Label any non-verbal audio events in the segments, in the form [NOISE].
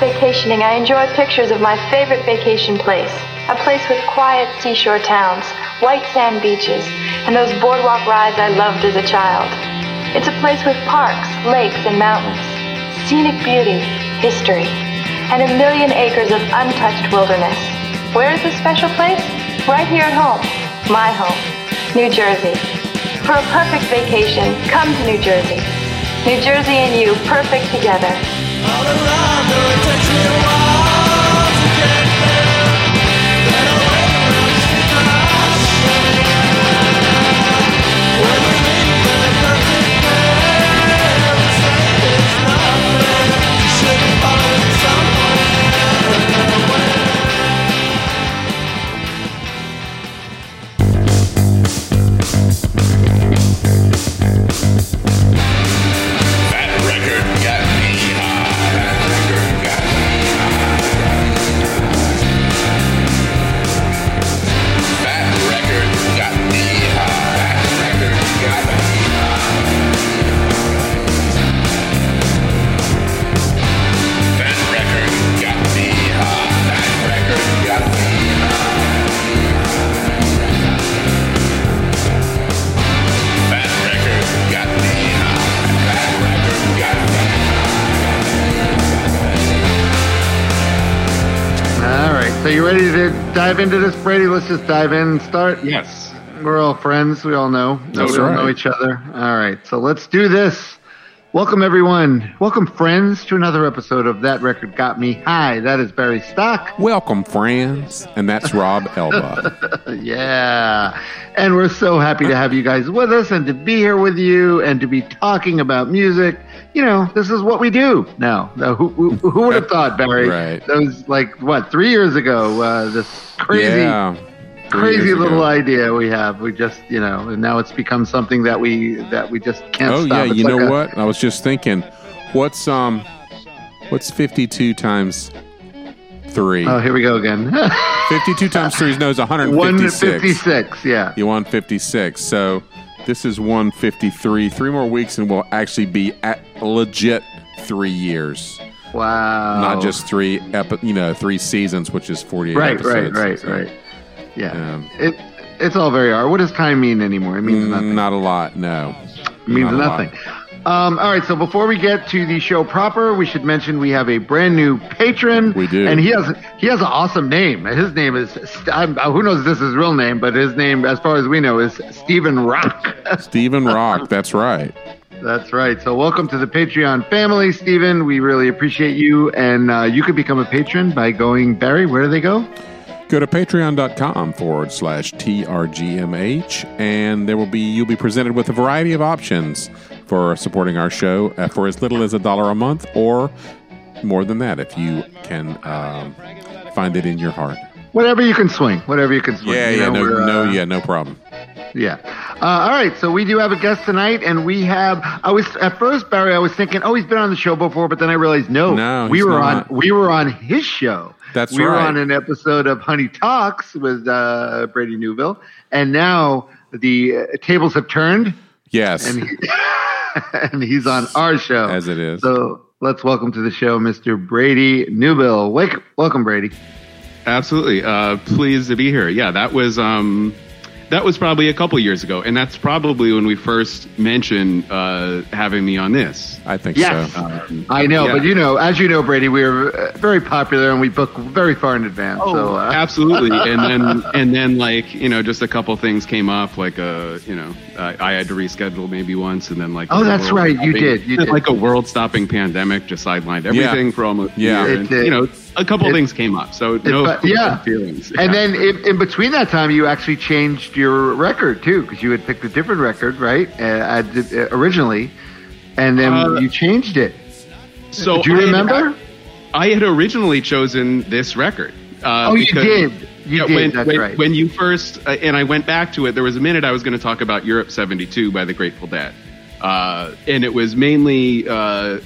vacationing, I enjoy pictures of my favorite vacation place. A place with quiet seashore towns, white sand beaches, and those boardwalk rides I loved as a child. It's a place with parks, lakes, and mountains, scenic beauty, history, and a million acres of untouched wilderness. Where is this special place? Right here at home. My home. New Jersey. For a perfect vacation, come to New Jersey. New Jersey and you, perfect together. That ready to dive into this, Brady? Let's just dive in and start. Yes. We're all friends. We all know. That's we all know each other. All right, so let's do this. Welcome, everyone. Welcome, friends, to another episode of That Record Got Me High. That is Barry Stock. Welcome, friends. And that's Rob Elba. [LAUGHS] Yeah. And we're so happy to have you guys with us and to be here with you and to be talking about music. You know, this is what we do now. Who, who, who would have [LAUGHS] thought, Barry? Right. That was like, what, three years ago? Uh, this crazy, yeah. Three crazy little idea we have. We just, you know, and now it's become something that we that we just can't Oh stop. yeah, It's you like know a- what? I was just thinking, what's um, what's fifty-two times three? Oh, here we go again. [LAUGHS] Fifty-two times three is no, it's one hundred fifty-six. 156, yeah. You won fifty-six. So this is one fifty-three. Three more weeks, and we'll actually be at legit three years, Wow. not just three. Epi- you know, three seasons, which is forty-eight. right, right, episodes. right, So, right. Yeah. Um, it it's all very hard. What does time mean anymore? It means mm, nothing. Not a lot. No. It means not nothing. Um, all right, so before we get to the show proper, we should mention we have a brand new patron. We do. and he has he has an awesome name. His name is I'm, who knows if this is his real name, but his name, as far as we know, is Stephen Rock. [LAUGHS] Stephen Rock. That's right. That's right. So welcome to the Patreon family, Stephen. We really appreciate you, and uh, you could become a patron by going Barry. Where do they go? Go to patreon.com forward slash TRGMH, and there will be you'll be presented with a variety of options for supporting our show uh, for as little as a dollar a month or more than that if you can um, find it in your heart. Whatever you can swing. Whatever you can swing. Yeah, You yeah, know, no, no, uh, yeah, no problem. Yeah. Uh, all right. So we do have a guest tonight, and we have. I was at first, Barry. I was thinking, oh, he's been on the show before, but then I realized, no, No, we were not. on. We were on his show. That's we were on an episode of Honey Talks with uh, Brady Newville, and now the uh, tables have turned, Yes, and he, [LAUGHS] and he's on our show as it is. So let's welcome to the show, Mr. Brady Newville. Wake, welcome, Brady. Absolutely. Uh, pleased to be here. Yeah, that was um, that was probably a couple years ago, and that's probably when we first mentioned uh, having me on this. I think Yes. so. Um, I know, yeah. but you know, as you know, Brady, we are uh, very popular and we book very far in advance. so, uh, absolutely and then and then like you know just a couple things came up like uh you know uh, i had to reschedule maybe once and then like Oh, a that's right, you did, you did. like a world stopping pandemic just sidelined everything for almost Yeah. year, It and, did. you know a couple It- things came up so no but- yeah. feelings and then in, in between that time, you actually changed your record too, because you had picked a different record, right? Uh, I did, uh, originally, and then Uh, you changed it. so Do you I had- remember? I had originally chosen this record. Uh, oh, you did. You yeah, did. when, that's when, right. when you first, uh, and I went back to it, there was a minute I was going to talk about Europe 72 by the Grateful Dead. Uh, and it was mainly uh,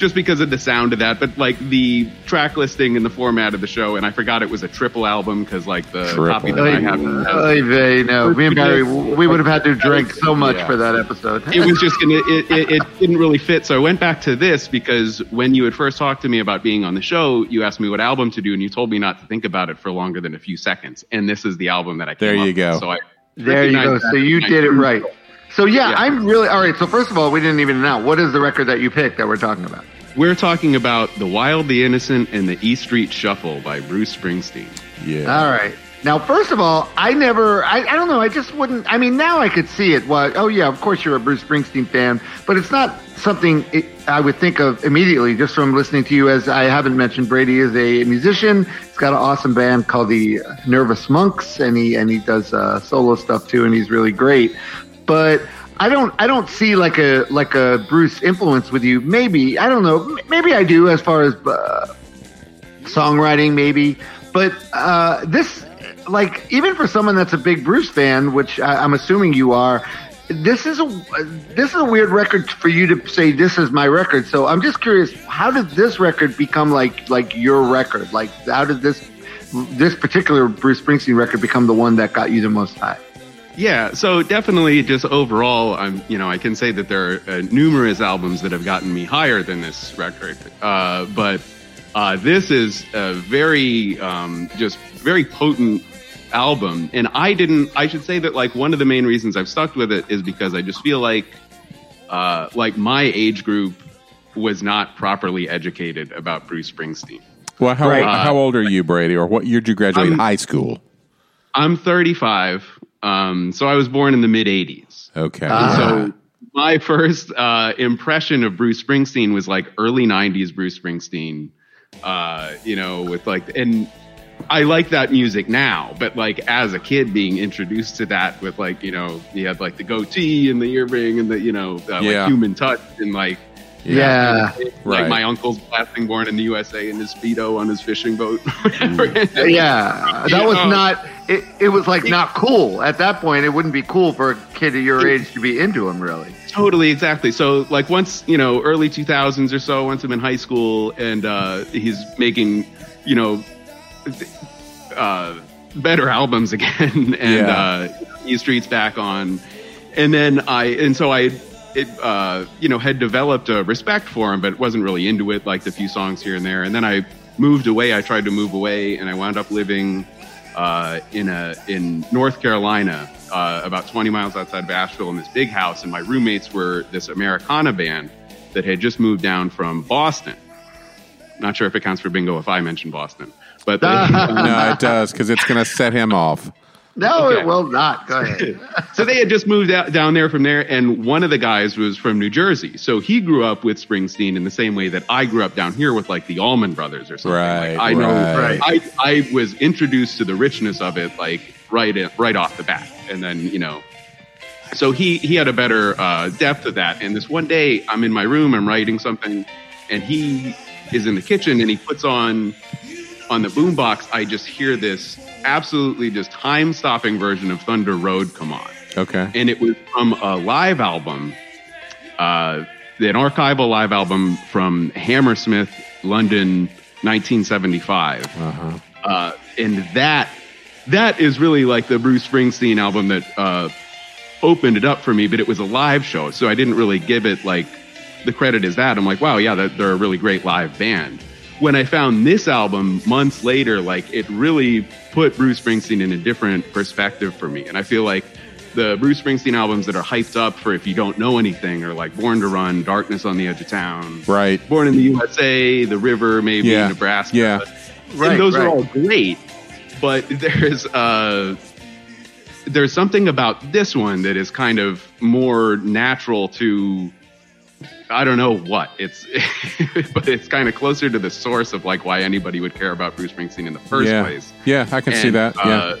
just because of the sound of that. But like the track listing and the format of the show, and I forgot it was a triple album because like the Triple. copy that I have. Oy vey, no, me and Barry, we would have had to drink so much Yeah. for that episode. it was just gonna it, it, it didn't really fit so i went back to this because when you had first talked to me about being on the show you asked me what album to do and you told me not to think about it for longer than a few seconds and this is the album that i came There you up with. go. so i There you go. So you did it proved right. So yeah, Yeah. I'm really all right. So first of all, we didn't even announce what is the record that you picked that we're talking about. we're talking about the wild the innocent and the e street shuffle by bruce springsteen Yeah. All right. Now, first of all, I never, I, I don't know, I just wouldn't, I mean, now I could see it. Well, oh, yeah, of course you're a Bruce Springsteen fan, but it's not something it, I would think of immediately just from listening to you. As I haven't mentioned, Brady is a musician. He's got an awesome band called the Nervous Monks, and he, and he does uh, solo stuff too, and he's really great. But I don't, I don't see like a, like a Bruce influence with you. Maybe, I don't know, maybe I do as far as, uh, songwriting maybe. But uh, this like even for someone that's a big bruce fan which I, i'm assuming you are this is a this is a weird record for you to say this is my record. So i'm just curious how did this record become like like your record? Like how did this this particular bruce springsteen record become the one that got you the most high Yeah, so definitely just overall, I'm you know I can say that there are uh, numerous albums that have gotten me higher than this record, uh, but uh, this is a very um, just very potent album, and I didn't. I should say that like one of the main reasons I've stuck with it is because I just feel like uh, like my age group was not properly educated about Bruce Springsteen. Well, how, Right. how old are you, Brady, or what year did you graduate I'm- high school? I'm 35, um, so I was born in the mid 80s. Okay. Ah. So my first uh, impression of Bruce Springsteen was like early '90s Bruce Springsteen. Uh, you know, with like, and I like that music now, but like as a kid being introduced to that with like, you know, he had like the goatee and the earring and the, you know, uh, Yeah. like human touch and like, yeah, like Right. my uncle's blasting born in the USA in his speedo on his fishing boat. [LAUGHS] whatever. yeah that was not it, it was like not cool at that point it wouldn't be cool for a kid of your age to be into him really Totally, exactly. So, like, once you know, early two thousands or so, once I'm in high school, and uh, he's making, you know, uh, better albums [LAUGHS] again, and Yeah. uh, E Street's back on, and then I, and so I, it, uh, you know, had developed a respect for him, but wasn't really into it, like the few songs here and there, and then I moved away. I tried to move away, and I wound up living uh, in a in North Carolina, uh, about 20 miles outside of Asheville, in this big house. And my roommates were this Americana band that had just moved down from Boston. Not sure if it counts for bingo if I mention Boston, but [LAUGHS] they, no, it does because it's going to set him off. No Okay. it will not go [LAUGHS] ahead so they had just moved out down there from there, and one of the guys was from New Jersey, so he grew up with Springsteen in the same way that I grew up down here with like the Allman Brothers or something. Right, like, I know, right. I I was introduced to the richness of it like right in, right off the bat, and then you know. So he he had a better uh, depth of that. And this one day, I'm in my room, I'm writing something, and he is in the kitchen, and he puts on on the boombox. I just hear this absolutely just time stopping version of Thunder Road come on Okay. and it was from a live album, uh, an archival live album from Hammersmith, London, 1975. Uh-huh. Uh, and that that is really like the Bruce Springsteen album that uh, opened it up for me. But it was a live show, so I didn't really give it like the credit is that. I'm like, wow, yeah, they're a really great live band. When I found this album months later, like it really put Bruce Springsteen in a different perspective for me, and I feel like the Bruce Springsteen albums that are hyped up for if you don't know anything are like Born to Run, Darkness on the Edge of Town, Right. Born in the USA, The River, maybe Yeah. Nebraska. Yeah. Right, and those right. are all great, but there's uh there's something about this one that is kind of more natural to I don't know what it's, [LAUGHS] but it's kind of closer to the source of like why anybody would care about Bruce Springsteen in the first yeah. place. Yeah, I can see that. Yeah. uh,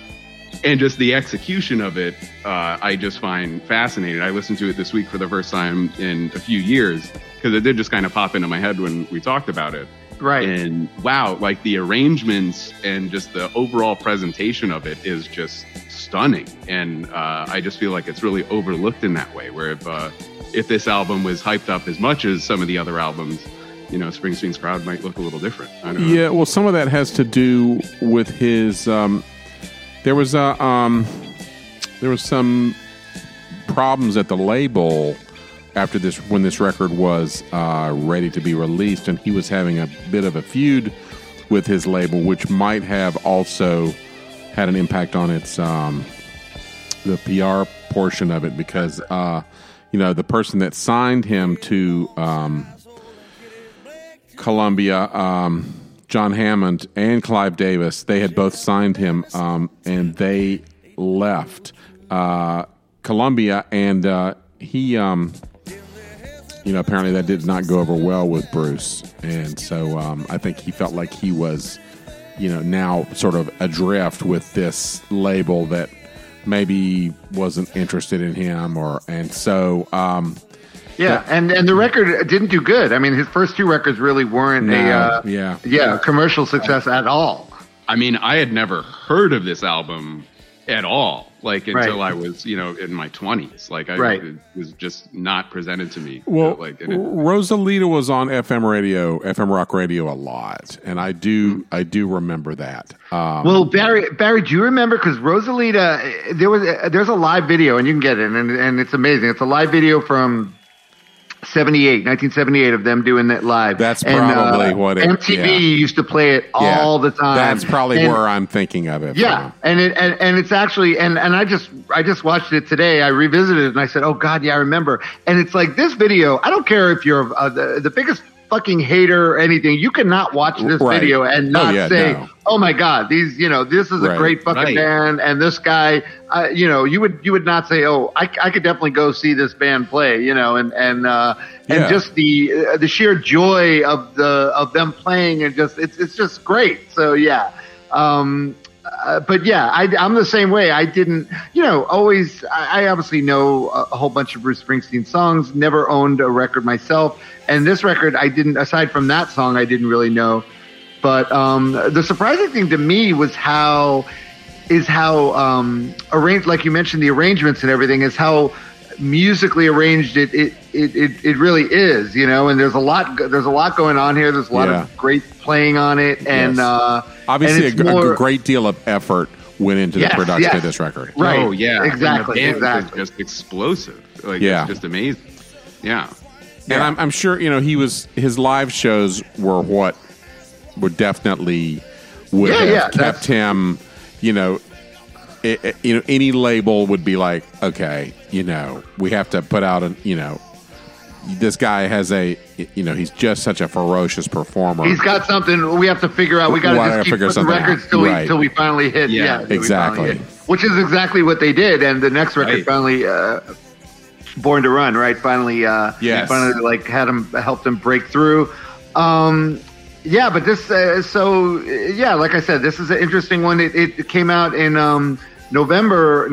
and just the execution of it, uh, I just find fascinating. I listened to it this week for the first time in a few years because it did just kind of pop into my head when we talked about it. right And wow, like the arrangements and just the overall presentation of it is just stunning. And uh, I just feel like it's really overlooked in that way. Where if uh, if this album was hyped up as much as some of the other albums, you know Springsteen's crowd might look a little different. I don't know. Yeah, well, some of that has to do with his. Um, there was a um, there was some problems at the label after this when this record was uh, ready to be released, and he was having a bit of a feud with his label, which might have also had an impact on its um, the PR portion of it because uh, you know the person that signed him to um, Columbia, um, John Hammond and Clive Davis, they had both signed him, um, and they left. Uh, Columbia, and uh, he, um, you know, apparently that did not go over well with Bruce, and so um, I think he felt like he was, you know, now sort of adrift with this label that maybe wasn't interested in him, or and so. Um, Yeah, and and the record didn't do good. I mean, his first two records really weren't a No, uh, yeah. yeah commercial success at all. I mean, I had never heard of this album at all, like until Right. I was, you know, in my twenties. Like, I Right. it was just not presented to me. Well, like, and it, Rosalita was on FM radio, FM rock radio a lot, and I do, I do remember that. Um, Well, Barry, Barry, do you remember? Because Rosalita, eh, there was eh, there's a live video, and you can get it, and and it's amazing. It's a live video from. 78, 1978 of them doing that live. That's And, probably uh, what it- MTV yeah. used to play it yeah, all the time. That's probably And- where I'm thinking of it. Yeah, from. and it and, and it's actually and and I just I just watched it today. I revisited it and I said, "Oh God, yeah, I remember." And it's like this video. I don't care if you're uh, the the biggest fucking hater or anything. You cannot watch this Right. video and Oh, not yeah, say, no. "Oh my God, these you know this is a great fucking Right. band." And this guy, uh, you know, you would you would not say, "Oh, I, I could definitely go see this band play," you know, and and uh, and Yeah. just the uh, the sheer joy of the of them playing and just it's it's just great. So yeah. Um, uh, but yeah, I, I'm the same way. I didn't, you know, always. I, I obviously know a, a whole bunch of Bruce Springsteen songs. Never owned a record myself, and this record I didn't. Aside from that song, I didn't really know. But um, the surprising thing to me was how is how um, arranged, like you mentioned, the arrangements and everything is how musically arranged it it, it, it it really is. You know, and there's a lot there's a lot going on here. There's a lot Yeah. of great playing on it, and Yes. uh, obviously, and a, it's gr- a great deal of effort went into Yes, the production yes. of this record. Right. oh yeah, And the Exactly. band was Exactly. just explosive. Like, Yeah. it's just amazing. Yeah. And I'm, I'm sure you know he was his live shows were what would definitely would Yeah, have yeah, kept him. You know, i i- you know any label would be like, okay, you know, we have to put out a you know. This guy has a, you know, he's just such a ferocious performer. He's got something we have to figure out. We got to gotta keep figure putting something records out. till Right. we till we finally hit. Yeah, Yeah, exactly. hit. Which is exactly what they did, and the next record Right. finally, uh, Born to Run, right? Finally, uh, Yes. finally, like had him helped him break through. Um, yeah, but this, uh, so uh, yeah, like I said, this is an interesting one. It, it came out in um, November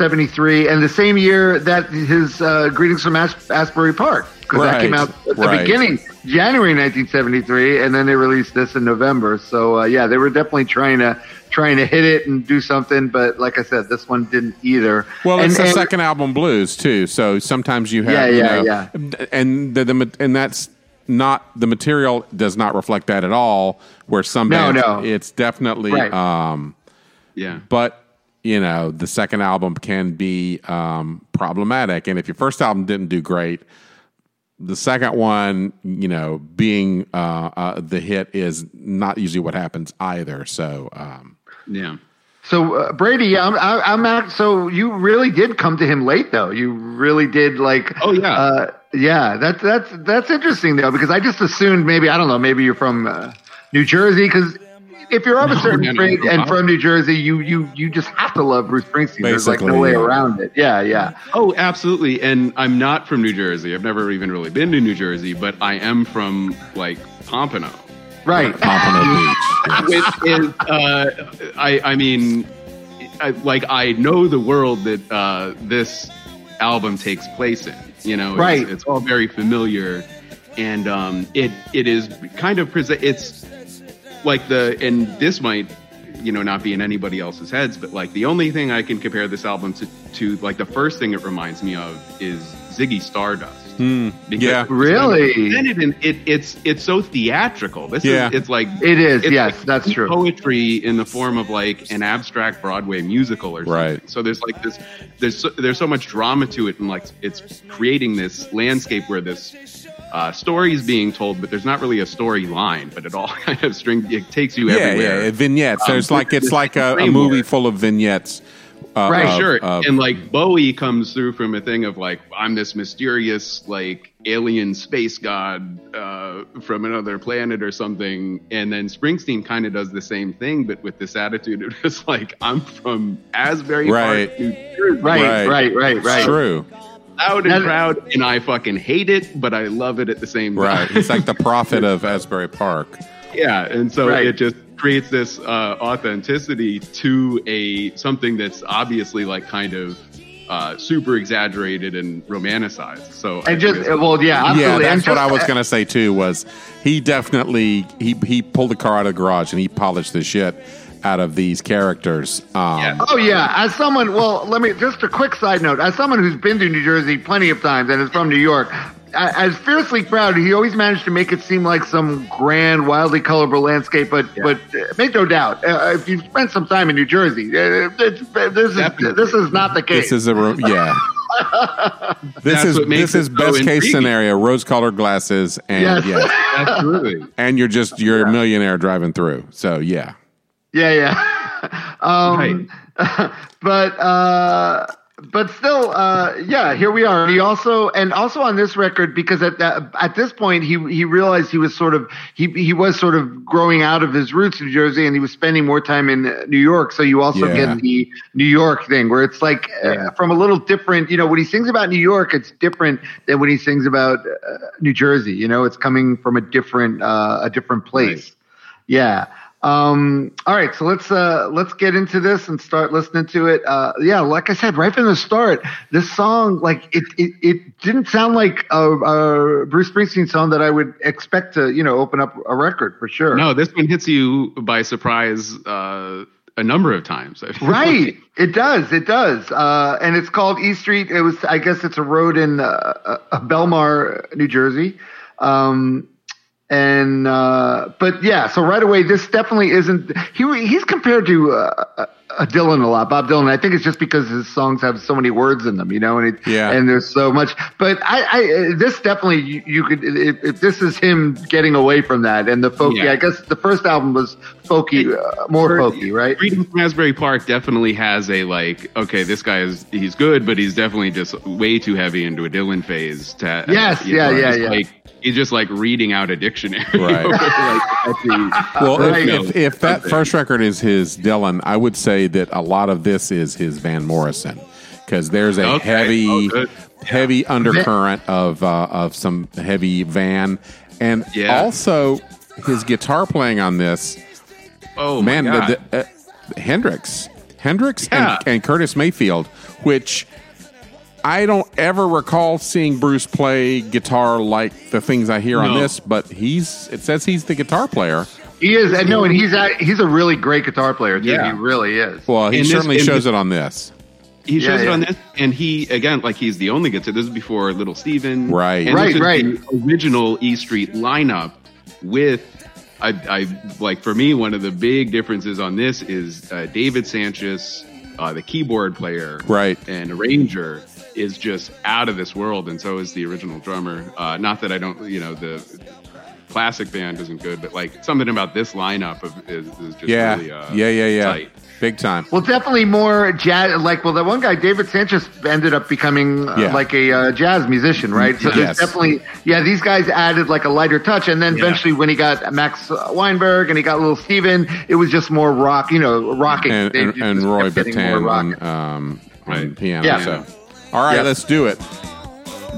1973, and the same year that his uh, Greetings from As- Asbury Park, because that came out at the right. beginning, January 1973, and then they released this in November. So uh, yeah, they were definitely trying to trying to hit it and do something, but like I said, this one didn't either. Well, and, it's the and- second album, Blues, too. So sometimes you have, Yeah, you yeah, and the, the and that's not the material does not reflect that at all. Where some No, bands, no. it's definitely, Right. um, Yeah. but you know, the second album can be um, problematic, and if your first album didn't do great. The second one, you know, being uh, uh, the hit is not usually what happens either. So, um, Yeah. So uh, Brady, I'm, I- I'm at, so you really did come to him late though. You really did like. Oh, yeah. Uh, yeah, that's that's that's interesting though because I just assumed maybe I don't know maybe you're from uh, New Jersey because if you're of a certain no, no, no. and from New Jersey, you you you just have to love Bruce Springsteen. There's like no Basically, way yeah. around it. Yeah, yeah. Oh, absolutely. And I'm not from New Jersey. I've never even really been to New Jersey, but I am from like Pompano. Right. [LAUGHS] Pompano [LAUGHS] Beach. which is uh, I I mean I, like I know the world that uh, this album takes place in. You know, it's, Right. It's all very familiar, and um, it it is kind of present. It's like the and this might you know not be in anybody else's heads, but like the only thing I can compare this album to to like the first thing it reminds me of is Ziggy Stardust. Hmm. Because yeah. Really? Then it, it, it's it's so theatrical. This Yeah. is it's like It is, it's yes, like that's true. Poetry in the form of like an abstract Broadway musical or something. Right. So there's like this there's so, there's so much drama to it, and like it's creating this landscape where this uh, story is being told, but there's not really a storyline, but it all [LAUGHS] kind of string it takes you Yeah, everywhere. yeah, vignettes. Um, There's like it's like a, a movie full of vignettes. Uh, Right, of- sure. of- and like Bowie comes through from a thing of like I'm this mysterious like alien space god uh, from another planet or something, and then Springsteen kind of does the same thing, but with this attitude of just like I'm from Asbury Right. Park, New Jersey, Right, Right. right, right, right. True. Loud and Now- proud, and I fucking hate it, but I love it at the same time. Right. He's like the prophet of Asbury Park. Yeah, and so Right. it just creates this uh, authenticity to a something that's obviously like kind of uh, super exaggerated and romanticized. So I And think just, well, yeah, Yeah, that's And what I was gonna say too. Was he definitely he he pulled the car out of the garage and he polished the shit out of these characters. Um, Yeah. Oh yeah, as someone, well, let me just a quick side note. As someone who's been to New Jersey plenty of times and is from New York, a- as fiercely proud, he always managed to make it seem like some grand, wildly colorful landscape. But but uh, make no doubt, uh, if you've spent some time in New Jersey, uh, it's, this is this is not the case. This is a ro- yeah. [LAUGHS] this That's is this is it so best case scenario: rose-colored glasses, and Yes. yeah, absolutely. and you're just you're a millionaire driving through. So yeah, Yeah, yeah. [LAUGHS] um, [LAUGHS] but uh, but still, uh, yeah. Here we are. He also and also on this record because at that, at this point he he realized he was sort of he he was sort of growing out of his roots in New Jersey and he was spending more time in uh, New York. So you also Yeah. get the New York thing where it's like uh, from a little different. You know, when he sings about New York, it's different than when he sings about uh, New Jersey. You know, it's coming from a different uh, a different place. Yeah. Um, all right, so let's uh, let's get into this and start listening to it. Uh, yeah, like I said, right from the start, this song, like it, it, it didn't sound like a, a Bruce Springsteen song that I would expect to, you know, open up a record for sure. No, this one hits you by surprise uh, a number of times. Right, it does, it does, uh, and it's called E Street. It was, I guess, it's a road in uh, uh, Belmar, New Jersey. Um, and uh, but yeah, so right away, this definitely isn't. He he's compared to uh, uh, Dylan a lot, Bob Dylan. I think it's just because his songs have so many words in them, you know, and it, Yeah. and there's so much. But I, I this definitely you, you could if, if this is him getting away from that and the folky. Yeah. I guess the first album was folky, uh, more folky, right? Greetings from Asbury Park definitely has a like, okay, this guy is he's good, but he's definitely just way too heavy into a Dylan phase. To, Yes, yeah, know, yeah, yeah. Like, he's just like reading out a dictionary. Right. [LAUGHS] Like, Well, Right. if, if, if that first record is his Dylan, I would say that a lot of this is his Van Morrison because there's a Okay. heavy, Oh, good. heavy undercurrent of uh, of some heavy Van, and Yeah. also his guitar playing on this. oh Man, my God. the, the, uh, Hendrix, Hendrix, Yeah. and, and Curtis Mayfield, which. I don't ever recall seeing Bruce play guitar like the things I hear on this, but he's it says he's the guitar player. He is, and no, and he's a, he's a really great guitar player too. Yeah. He really is. Well, he In certainly in shows this- it on this. He shows Yeah, it on this, and he again, like he's the only guitar. This is before Little Steven, Right. And Right, this is right. The original E Street lineup with, I, I like for me, one of the big differences on this is uh, David Sancious, uh, the keyboard player, Right. and arranger, is just out of this world, and so is the original drummer. Uh, not that I don't, you know, the classic band isn't good, but like something about this lineup of is, is just Yeah, really, uh, yeah, yeah, yeah. tight. Big time. Well, definitely more jazz. Like, well, that one guy, David Sancious, ended up becoming uh, Yeah. like a uh, jazz musician, right? So Yes. there's definitely, yeah, these guys added like a lighter touch, and then Yeah. eventually when he got Max Weinberg and he got Little Steven, it was just more rock, you know, rocking. And, They and, and Roy getting more Bittan rock. on, um, on Right. piano. Yeah. So, all right, Yeah. let's do it.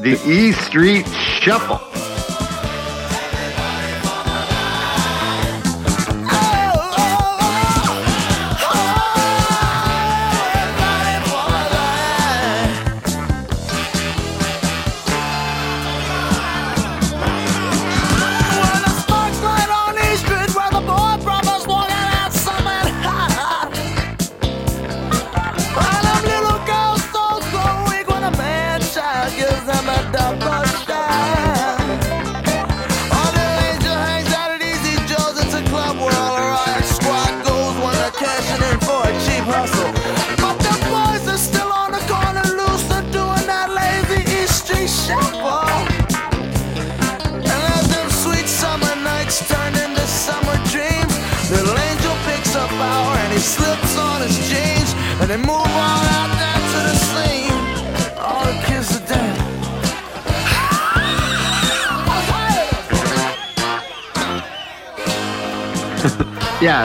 The E Street Shuffle.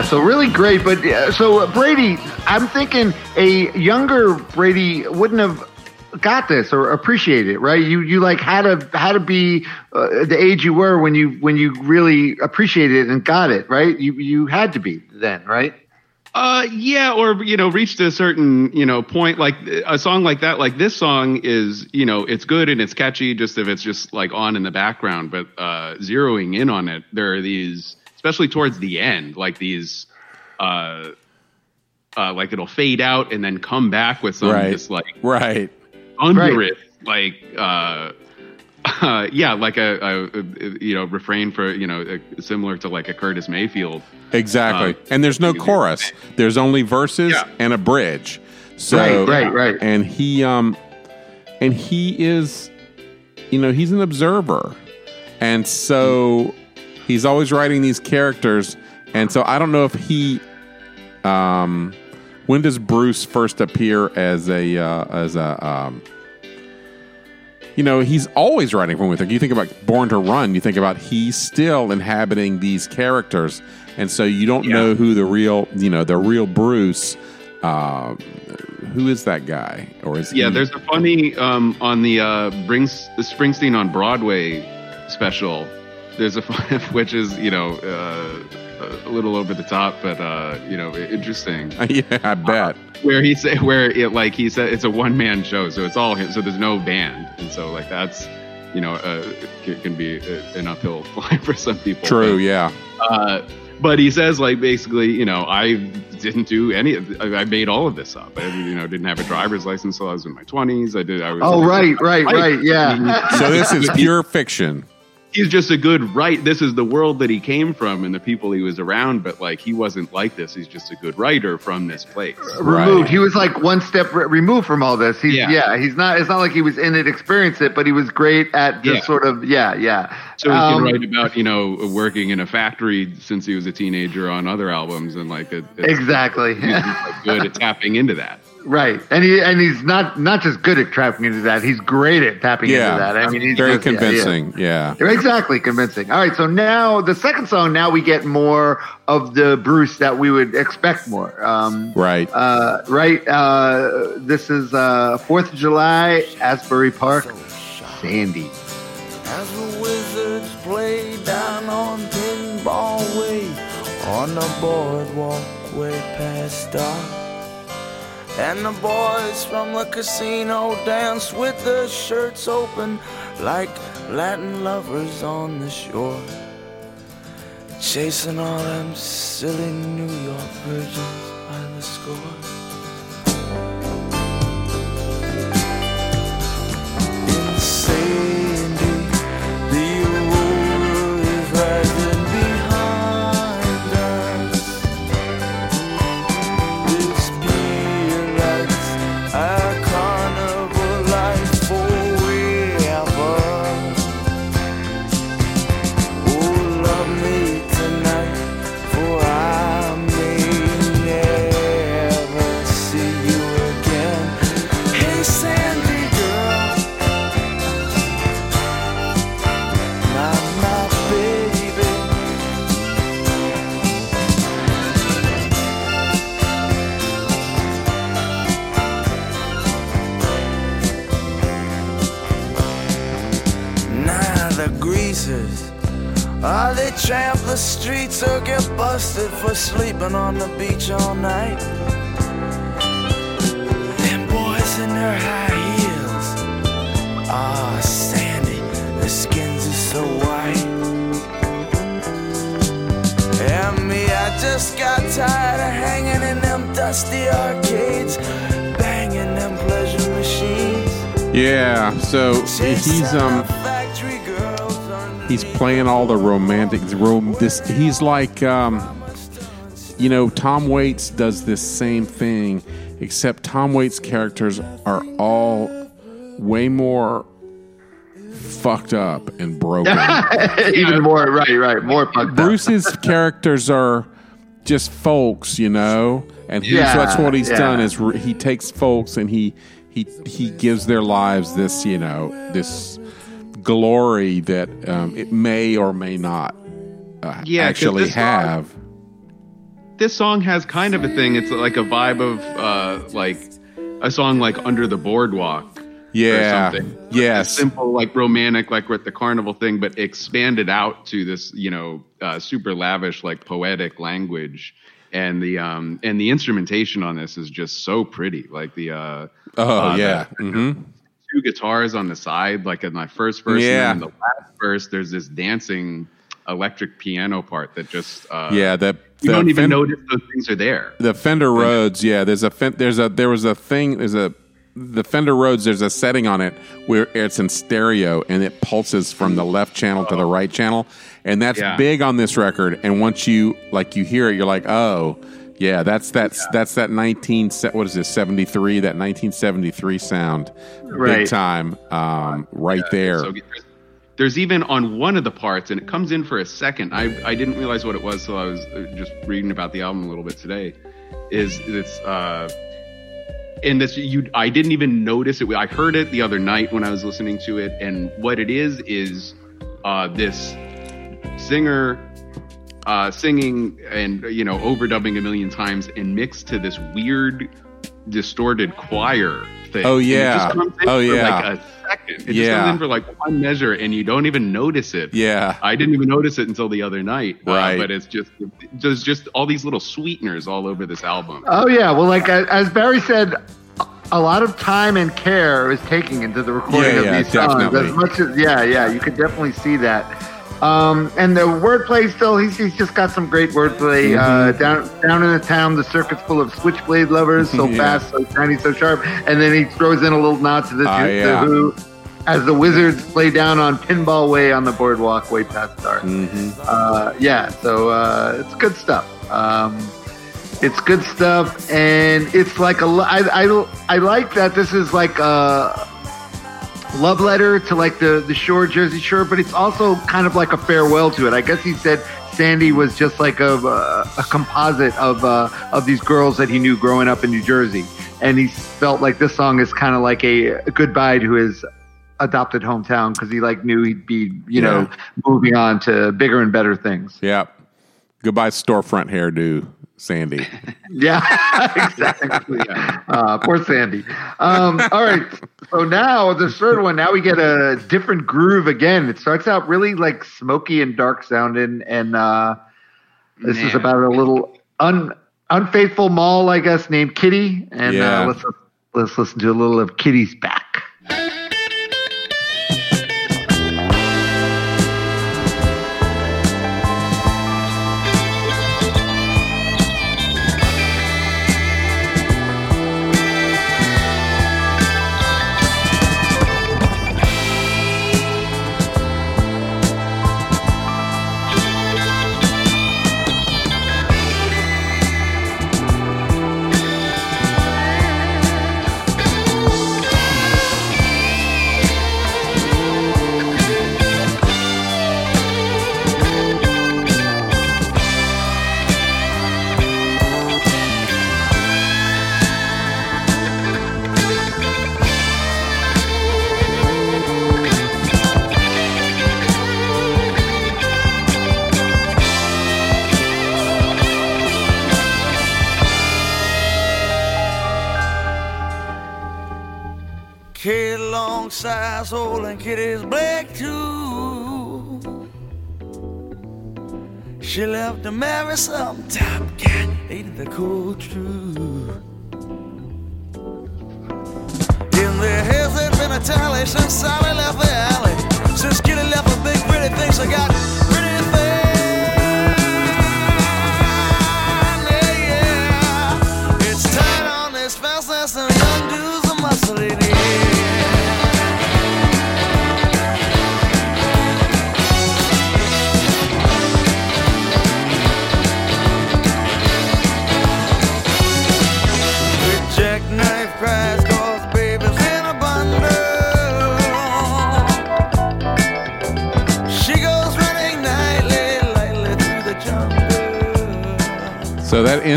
So really great. But uh, so uh, Brady, I'm thinking a younger Brady wouldn't have got this or appreciated it, right? You you like had to had to be uh, the age you were when you when you really appreciated it and got it, right? You you had to be then, right? Uh, yeah, or you know, reached a certain you know point. Like a song like that, like this song is you know it's good and it's catchy, just if it's just like on in the background. But uh, zeroing in on it, there are these, especially towards the end, like these, uh, uh, like it'll fade out and then come back with some Right. just like Right. under Right. it, like uh, [LAUGHS] uh, yeah, like a, a, a you know refrain for you know uh similar to like a Curtis Mayfield. Exactly. Uh, and there's no chorus. There's only verses Yeah. and a bridge. So Right, right, right. And he um and he is you know, he's an observer. And so he's always writing these characters and so I don't know if he um when does Bruce first appear as a uh, as a um you know, he's always writing from within. You think about Born to Run, you think about he's still inhabiting these characters. And so you don't Yeah. know who the real, you know, the real Bruce, um, who is that guy? Or is Yeah, he- there's a funny um, on the uh, Brings the Springsteen on Broadway special. There's a fun, [LAUGHS] which is you know uh, a little over the top, but uh, you know interesting. [LAUGHS] yeah, I bet. Where he say where it like he said it's a one man show, so it's all him. So there's no band, and so like that's you know uh, can, can be an uphill [LAUGHS] climb for some people. True, But, yeah. uh, but he says like basically, you know, I didn't do any. of I I made all of this up. I you know didn't have a driver's license until I was in my twenties. I did. I was. Oh, right, right, right. Yeah. So this is pure fiction. He's just a good right. This is the world that he came from and the people he was around. But like he wasn't like this. He's just a good writer from this place. removed. Right. He was like one step re- removed from all this. He's yeah. Yeah. He's not. It's not like he was in it, experienced it, but he was great at just Yeah. sort of yeah, yeah. So he Um, can write about you know working in a factory since he was a teenager on other albums and like it, exactly. He's like good at tapping into that. Right, and he and he's not not just good at tapping into that. He's great at tapping Yeah. into that. I mean, he's Very just- yeah, yeah. convincing. Yeah. Exactly, convincing. All right, so now the second song, now we get more of the Bruce that we would expect more. Um, Right. uh, right. Uh, this is uh, Fourth of July, Asbury Park, Sandy. As the wizards play down on Pinball Way, on the boardwalk way past dark. And the boys from the casino dance with their shirts open like Latin lovers on the shore. Chasing all them silly New York virgins by the score. Playing all the romantic rom- this he's like um you know tom waits does this same thing except tom waits characters are all way more fucked up and broken [LAUGHS] Even more, right, right, more fucked up. bruce's characters are just folks, you know. And he, Yeah, that's what he's yeah. done is re- he takes folks and he he he gives their lives this, you know, this glory that um, it may or may not uh, Yeah, actually this song- have. this song has kind of a thing. It's like a vibe of uh, like a song like Under the Boardwalk. Yeah. Or something. Yes. A simple, like romantic, like with the carnival thing, but expanded out to this, you know, uh, super lavish, like poetic language. And the um and the instrumentation on this is just so pretty. Like the uh Oh uh, yeah. the- hmm two guitars on the side, like in my first verse, Yeah. and then in the last verse, there's this dancing electric piano part that just uh, Yeah. that you don't even Fen- notice those things are there. the Fender Rhodes. Yeah. There's a there's a there was a thing. There's a the Fender Rhodes. There's a setting on it where it's in stereo and it pulses from the left channel to the right channel, and that's Yeah. big on this record. And once you like you hear it, you're like, oh. Yeah, that's that's that's that nineteen what is this seventy three that nineteen seventy three sound, big Right. time, um, right there. So there's, even on one of the parts, and it comes in for a second. I I didn't realize what it was till I was uh, just reading about the album a little bit today. Is it's uh, and this you I didn't even notice it. I heard it the other night when I was listening to it, and what it is is uh, this singer uh, singing and you know overdubbing a million times and mixed to this weird distorted choir thing. Oh, And it yeah. just comes in Oh, for yeah. like a second. It Yeah. just comes in for like one measure, and you don't even notice it. yeah, I didn't even notice it until the other night. uh, Right. but it's just there's just all these little sweeteners all over this album. Oh yeah, well, like as as Barry said, a lot of time and care is taken into the recording Yeah, of yeah, these songs. definitely. As much as yeah, yeah, you could definitely see that. Um, and the wordplay still, he's, he's just got some great wordplay. Uh, Mm-hmm. down down in the town, the circuit's full of switchblade lovers, so [LAUGHS] Yeah. fast, so tiny, so sharp. And then he throws in a little nod to the, to yeah. Who, as the Wizards play down on Pinball Way on the boardwalk way past dark. hmm Uh, yeah, so uh, it's good stuff. Um, it's good stuff, and it's like a. I, I, I like that this is like a love letter to like the the shore, Jersey Shore, but it's also kind of like a farewell to it. I guess he said Sandy was just like a a composite of uh, of these girls that he knew growing up in New Jersey, and he felt like this song is kind of like a, a goodbye to his adopted hometown because he like knew he'd be you know moving on to bigger and better things. Yep. Goodbye, storefront hairdo, Sandy. [LAUGHS] Yeah, exactly. Uh, poor Sandy. Um, all right. So now the third one. Now we get a different groove again. It starts out really like smoky and dark sounding, and uh, this is about a little un, unfaithful mall, I guess, named Kitty. And Yeah. uh, let's let's listen to a little of Kitty's back. Marry some top cat, ain't the cold truth?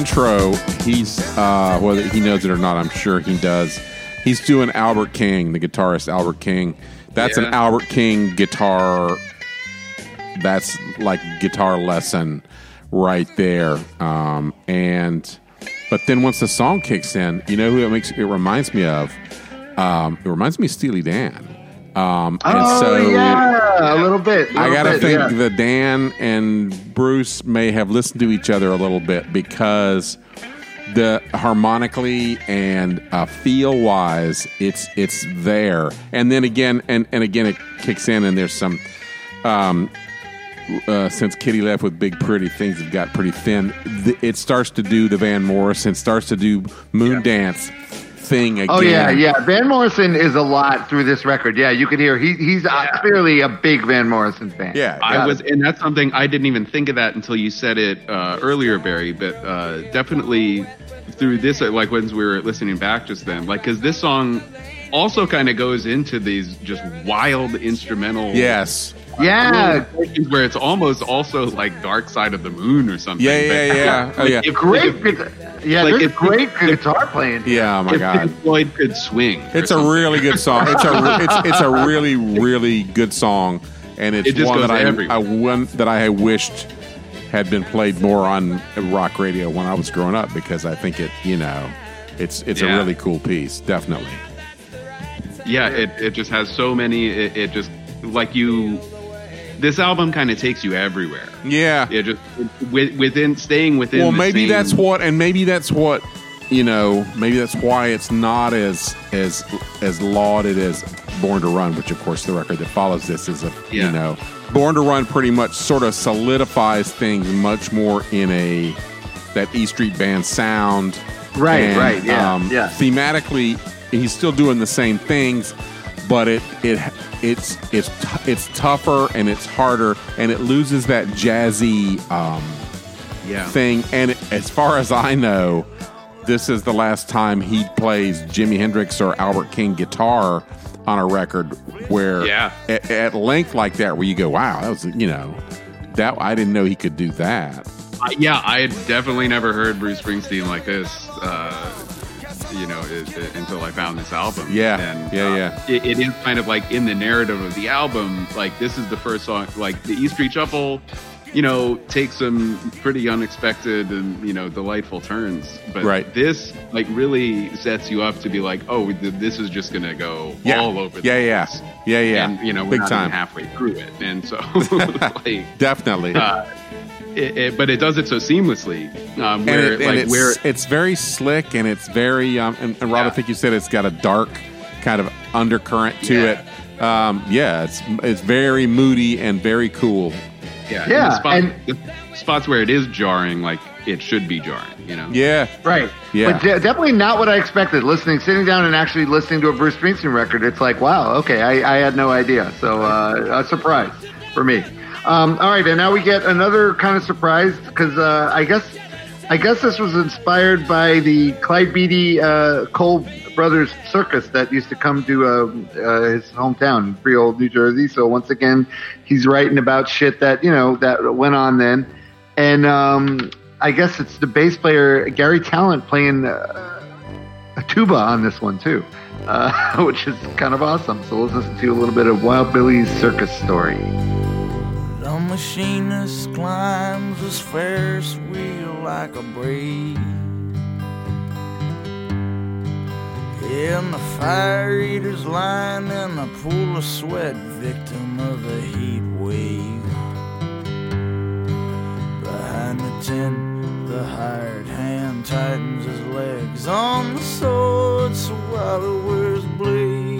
Intro, he's uh, whether he knows it or not, I'm sure he does. He's doing Albert King, the guitarist Albert King. That's an Albert King guitar. That's like guitar lesson right there. Um, and but then once the song kicks in, you know who it makes it reminds me of. Um, it reminds me of Steely Dan. Um, and oh so yeah, a little bit. I little gotta bit, think yeah. that Dan and Bruce may have listened to each other a little bit because the harmonically and uh, feel wise, it's it's there. And then again, and and again, it kicks in, and there's some. Um, uh, since Kitty left with Big Pretty, things have got pretty thin. Th- It starts to do the Van Morrison, starts to do Moondance thing again. Oh yeah, yeah. Van Morrison is a lot through this record. Yeah, you could hear he, he's uh, clearly a big Van Morrison fan. Yeah, I was, it. and that's something I didn't even think of that until you said it uh, earlier, Barry. But uh, definitely through this, uh, like when we were listening back just then, like because this song also kind of goes into these just wild instrumental, Yes. Yeah. where it's almost also like Dark Side of the Moon or something. Yeah, yeah, But- yeah. Oh, Like, yeah. if- Great, if- yeah. like, if- great guitar playing. Yeah. Oh my if God. Pink Floyd could swing. It's a something. really good song. It's a it's, it's a really really good song, and it's It one that I, everywhere. I one that I had wished had been played more on rock radio when I was growing up because I think it you know it's it's a really cool piece definitely. yeah it, it just has so many it, it just like you this album kind of takes you everywhere Yeah. yeah, just with, within staying within the well, the maybe same- that's what, and maybe that's what you know. Maybe that's why it's not as as as lauded as Born to Run, which of course the record that follows this is a you know Born to Run pretty much sort of solidifies things much more in a that E Street Band sound. Right, And, right, yeah, um, yeah. Thematically, he's still doing the same things, but it it it's it's t- it's tougher and it's harder, and it loses that jazzy. Um, yeah thing. And as far as I know, this is the last time he plays Jimi Hendrix or Albert King guitar on a record where Yeah. at, at length like that, where you go, wow, that was, you know, that I didn't know he could do that. I- yeah i had definitely never heard bruce springsteen like this uh you know it, it- until i found this album Yeah, and yeah, uh, yeah. It, it is kind of like in the narrative of the album like this is the first song like the e street shuffle you know takes some pretty unexpected and you know delightful turns but Right. this like really sets you up to be like oh th- this is just gonna go Yeah. all over the Yeah, yeah. place. Yeah, yeah. and you know we're Big not time. even halfway through it and so [LAUGHS] [LAUGHS] like Definitely. uh, it, it, but it does it so seamlessly. Um, and where it, and like it's, where it's very slick and it's very um, and, and Rob, I Yeah. think you said it's got a dark kind of undercurrent to Yeah. it. Um, yeah, it's it's very moody and very cool. yeah, Yeah, the, spot, and- the spots where it is jarring, like it should be jarring. You know. Yeah, Right. Yeah. But de- definitely not what I expected. Listening, sitting down and actually listening to a Bruce Springsteen record, it's like, wow, okay, I, I had no idea. So uh, a surprise for me. Um, all right, and now we get another kind of surprise because uh, I guess I guess this was inspired by the Clyde Beatty uh, Cole Brothers Circus that used to come to uh, uh, his hometown Freehold New Jersey. So once again, he's writing about shit that you know that went on then, and um, I guess it's the bass player Garry Tallent playing uh, a tuba on this one too, uh, [LAUGHS] which is kind of awesome. So let's listen to a little bit of Wild Billy's circus story. The machinist climbs his Ferris wheel like a breeze. And the fire eater's lying in a pool of sweat, victim of the heat wave. Behind the tent, the hired hand tightens his legs on the sword so while he wears blade.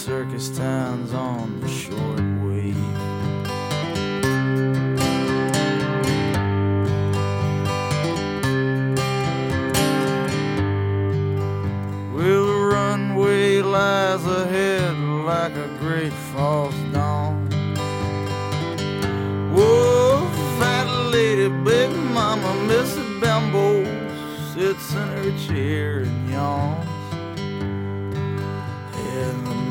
Circus towns on the short wave. Well, the runway lies ahead like a great false dawn. Whoa, fat lady, big mama, Missy Bimbo sits in her chair and yawns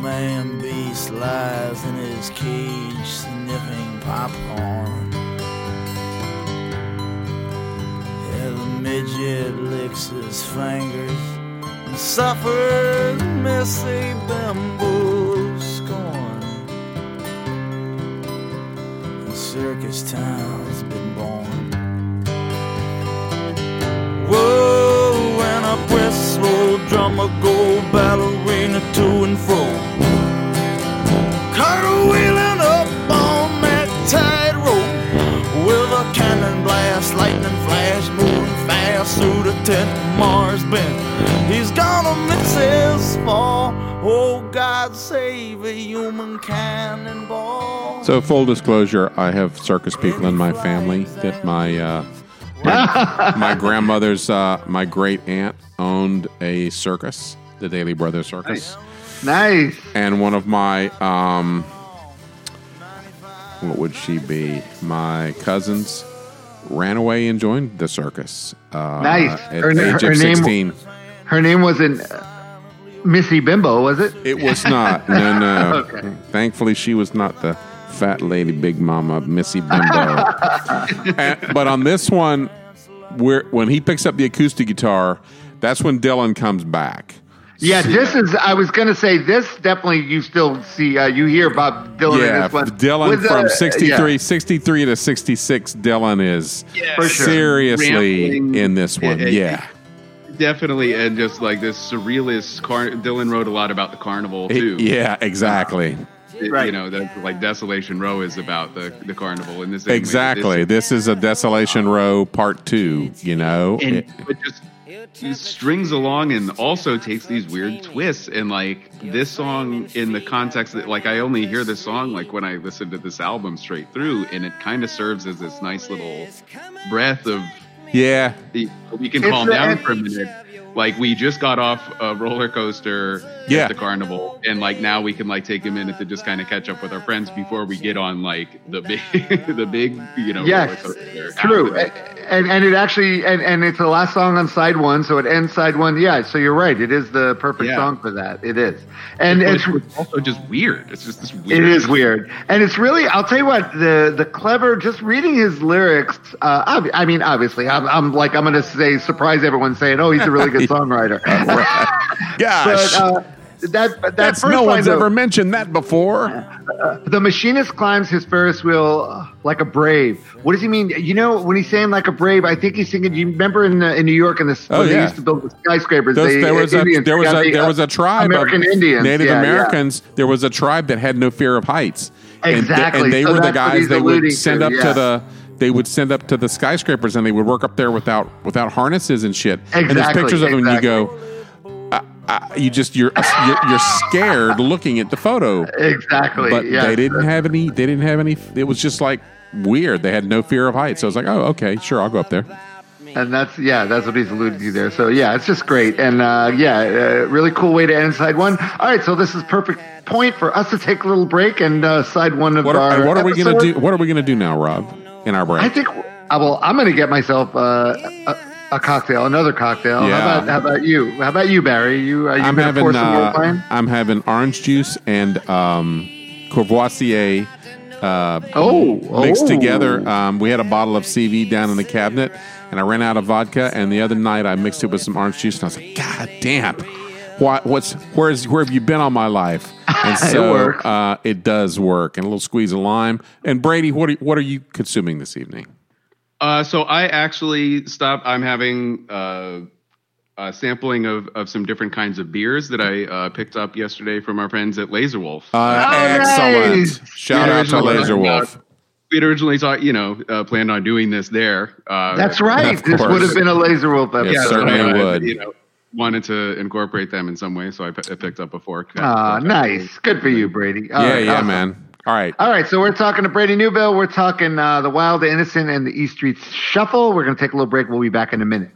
man beast lies in his cage sniffing popcorn. Yeah, the midget licks his fingers and suffers Missy Bimbo scorn. And circus town's been born. Whoa, and a whistle drum a gold ballerina to and fro. Through. Mars bent, he's gonna miss his fall. Oh, God save a human cannonball. So, full disclosure, I have circus people in my family that my uh, my, [LAUGHS] my grandmother's uh, my great aunt owned a circus, the Dailey Brothers Circus, Nice. and one of my um, what would she be? My cousins ran away and joined the circus. Uh, Nice. At Her age her of name- sixteen. Her name wasn't uh, Missy Bimbo, was it? It was not. No, [LAUGHS] no. Okay. Thankfully, she was not the fat lady, big mama, Missy Bimbo. [LAUGHS] And- but on this one, where when he picks up the acoustic guitar, that's when Dylan comes back. Yeah, this is. I was gonna say this. Definitely, you still see. Uh, you hear Bob Dylan in yeah, this one. Dylan With, from uh, 63, yeah. 63 to 66, Dylan is For sure. seriously Rambling. in this one. Yeah, Yeah. Definitely, and just like this surrealist. Car- Dylan wrote a lot about the carnival too. Yeah, exactly. It- Right. You know, that like Desolation Row is about the the carnival in this Exactly. This is a Desolation Row part two, you know? and It- but just he strings along and also takes these weird twists and like this song in the context that like I only hear this song like when I listen to this album straight through and it kind of serves as this nice little breath of yeah. the, we can It's calm the- down and- for a minute. Like we just got off a roller coaster Yeah. at the carnival, and like now we can like take a minute to just kind of catch up with our friends before we get on like the big, [LAUGHS] the big, you know, Yes, roller coaster. True, after and and it actually and and it's the last song on side one, so it ends side one. Yeah, so you're right. It is the perfect Yeah. song for that. It is, and it's it's also just weird. It's just this It weird. is weird, and it's really. I'll tell you what. The the clever. Just reading his lyrics. Uh, ob- I mean, obviously, I'm, I'm like I'm going to say surprise everyone saying, "Oh, he's a really good [LAUGHS] songwriter." [LAUGHS] Gosh. [LAUGHS] but uh, that that That's first no one's though, ever mentioned that before. The machinist climbs his Ferris wheel uh, like a brave. What does he mean? You know, when he's saying like a brave, I think he's thinking. You remember in uh, in New York in the Oh, when they used to build the skyscrapers? Those, they, there was a there was a the, there uh, was a tribe American of Indians, Native Yeah, yeah. Americans. There was a tribe that had no fear of heights. And th- Exactly. And, they So were the guys they would send to, up yeah. to the they would send up to the skyscrapers and they would work up there without without harnesses and shit. Exactly, And there's pictures of them and you go. You just you're, you're you're scared looking at the photo, Exactly. but yeah. they didn't have any. They didn't have any. It was just like weird. They had no fear of heights. So I was like, oh, okay, sure, I'll go up there. And that's yeah, that's what he's alluding to there. So yeah, it's just great, and uh, yeah, uh, really cool way to end side one. All right, so this is perfect point for us to take a little break and uh, side one of What are, our. what are we going to do? What are we to do now, Rob? In our break? I think. Uh, well, I'm going to get myself uh, a, a cocktail, another cocktail. Yeah. How about how about you? How about you, Barry? You are you I'm gonna having pour some uh, wine? I'm having orange juice and um, Courvoisier uh, Oh, mixed oh. together. Um, we had a bottle of CV down in the cabinet, and I ran out of vodka. And the other night, I mixed it with some orange juice, and I was like, God damn! Why, what's where's where have you been all my life? [LAUGHS] And so works. uh, it does work, and a little squeeze of lime. And Brady, what are, what are you consuming this evening? Uh, so I actually stopped. I'm having uh, a sampling of, of some different kinds of beers that I uh, picked up yesterday from our friends at Laser Wolf. Uh, Oh, excellent! nice. Shout Yeah, out to original- Laser Wolf. We'd originally thought, you know, uh, planned on doing this there. Uh, That's right. This course. would have been a laser wolf episode. Yes, so certainly I, would. You know, wanted to incorporate them in some way, so I, p- I picked up a fork. Ah, nice. Good for you, Brady. All yeah, right, yeah, awesome. man. All right. All right, so we're talking to Brady Newbill. We're talking uh, the Wild, the Innocent, and the East Streets Shuffle. We're going to take a little break. We'll be back in a minute.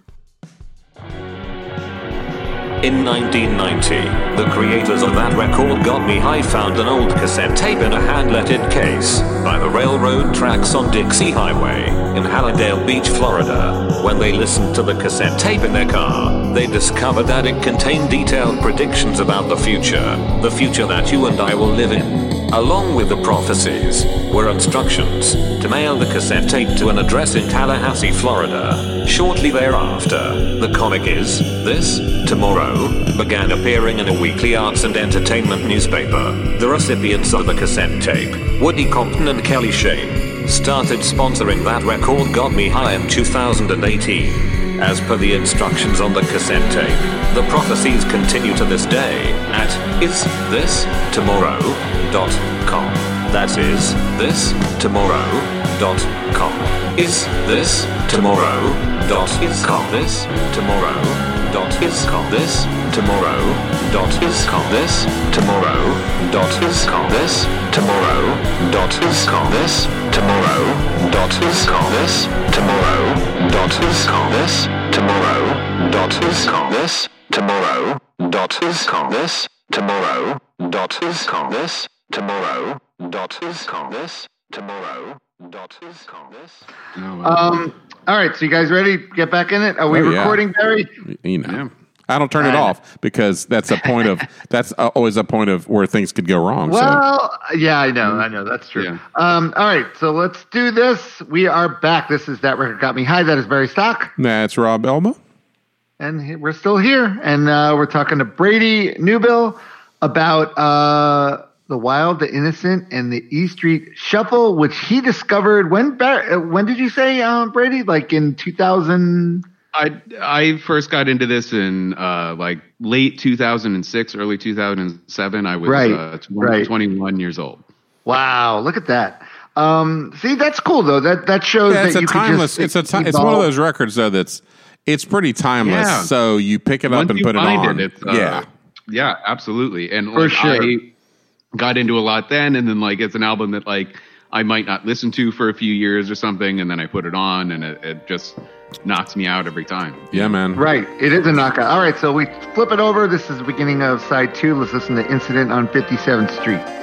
In 1990, the creators of that record Got Me High found an old cassette tape in a hand-lettered case by the railroad tracks on Dixie Highway in Hallandale Beach, Florida. When they listened to the cassette tape in their car, they discovered that it contained detailed predictions about the future, the future that you and I will live in. Along with the prophecies were instructions to mail the cassette tape to an address in Tallahassee, Florida. Shortly thereafter, the comic is This Tomorrow began appearing in a weekly arts and entertainment newspaper. The recipients of the cassette tape, Woody Compton and Kelly Shane, started sponsoring that record got me high in 2018. As per the instructions on the cassette tape, the prophecies continue to this day at isthistomorrow.com. That is thistomorrow.com. Is this tomorrow dot is com this tomorrow dot is com this tomorrow dot is com this tomorrow dot is com this tomorrow dot is com this tomorrow dot is com this tomorrow dot is com this tomorrow dot is com this tomorrow dot is com this tomorrow dot is com this tomorrow dot is com this tomorrow dot is com this Um, all right, so you guys ready? Get back in it. Are we Oh, yeah. recording, Barry? You know, Yeah. I don't turn it off because that's a point of [LAUGHS] that's always a point of where things could go wrong. so Well, yeah, I know, I know, that's true. Yeah. Um, all right, so let's do this. We are back. This is that record got me high. That is Barry Stock, that's Rob Elma. and we're still here, and uh, we're talking to Brady Newbill about uh, the Wild, the Innocent, and the E Street Shuffle, which he discovered when. Bar- uh, when did you say, um, Brady? Like in two thousand? I I first got into this in uh, like late 2006, early 2007. I was Right, uh, 20, right. 21 years old. Wow, look at that. Um, see, that's cool though. That that shows Yeah, it's that a you timeless. Could It's just a. Ti- it's one of those records though that's it's pretty timeless. Yeah. So you pick it up Once and put it find on. it's, uh, yeah, yeah, absolutely. And For like, sure. I got into a lot then, and then like it's an album that like I might not listen to for a few years or something, and then I put it on, and it, it just knocks me out every time. yeah, man. Right, it is a knockout. All right, so we flip it over. This is the beginning of side two. Let's listen to "Incident on 57th Street."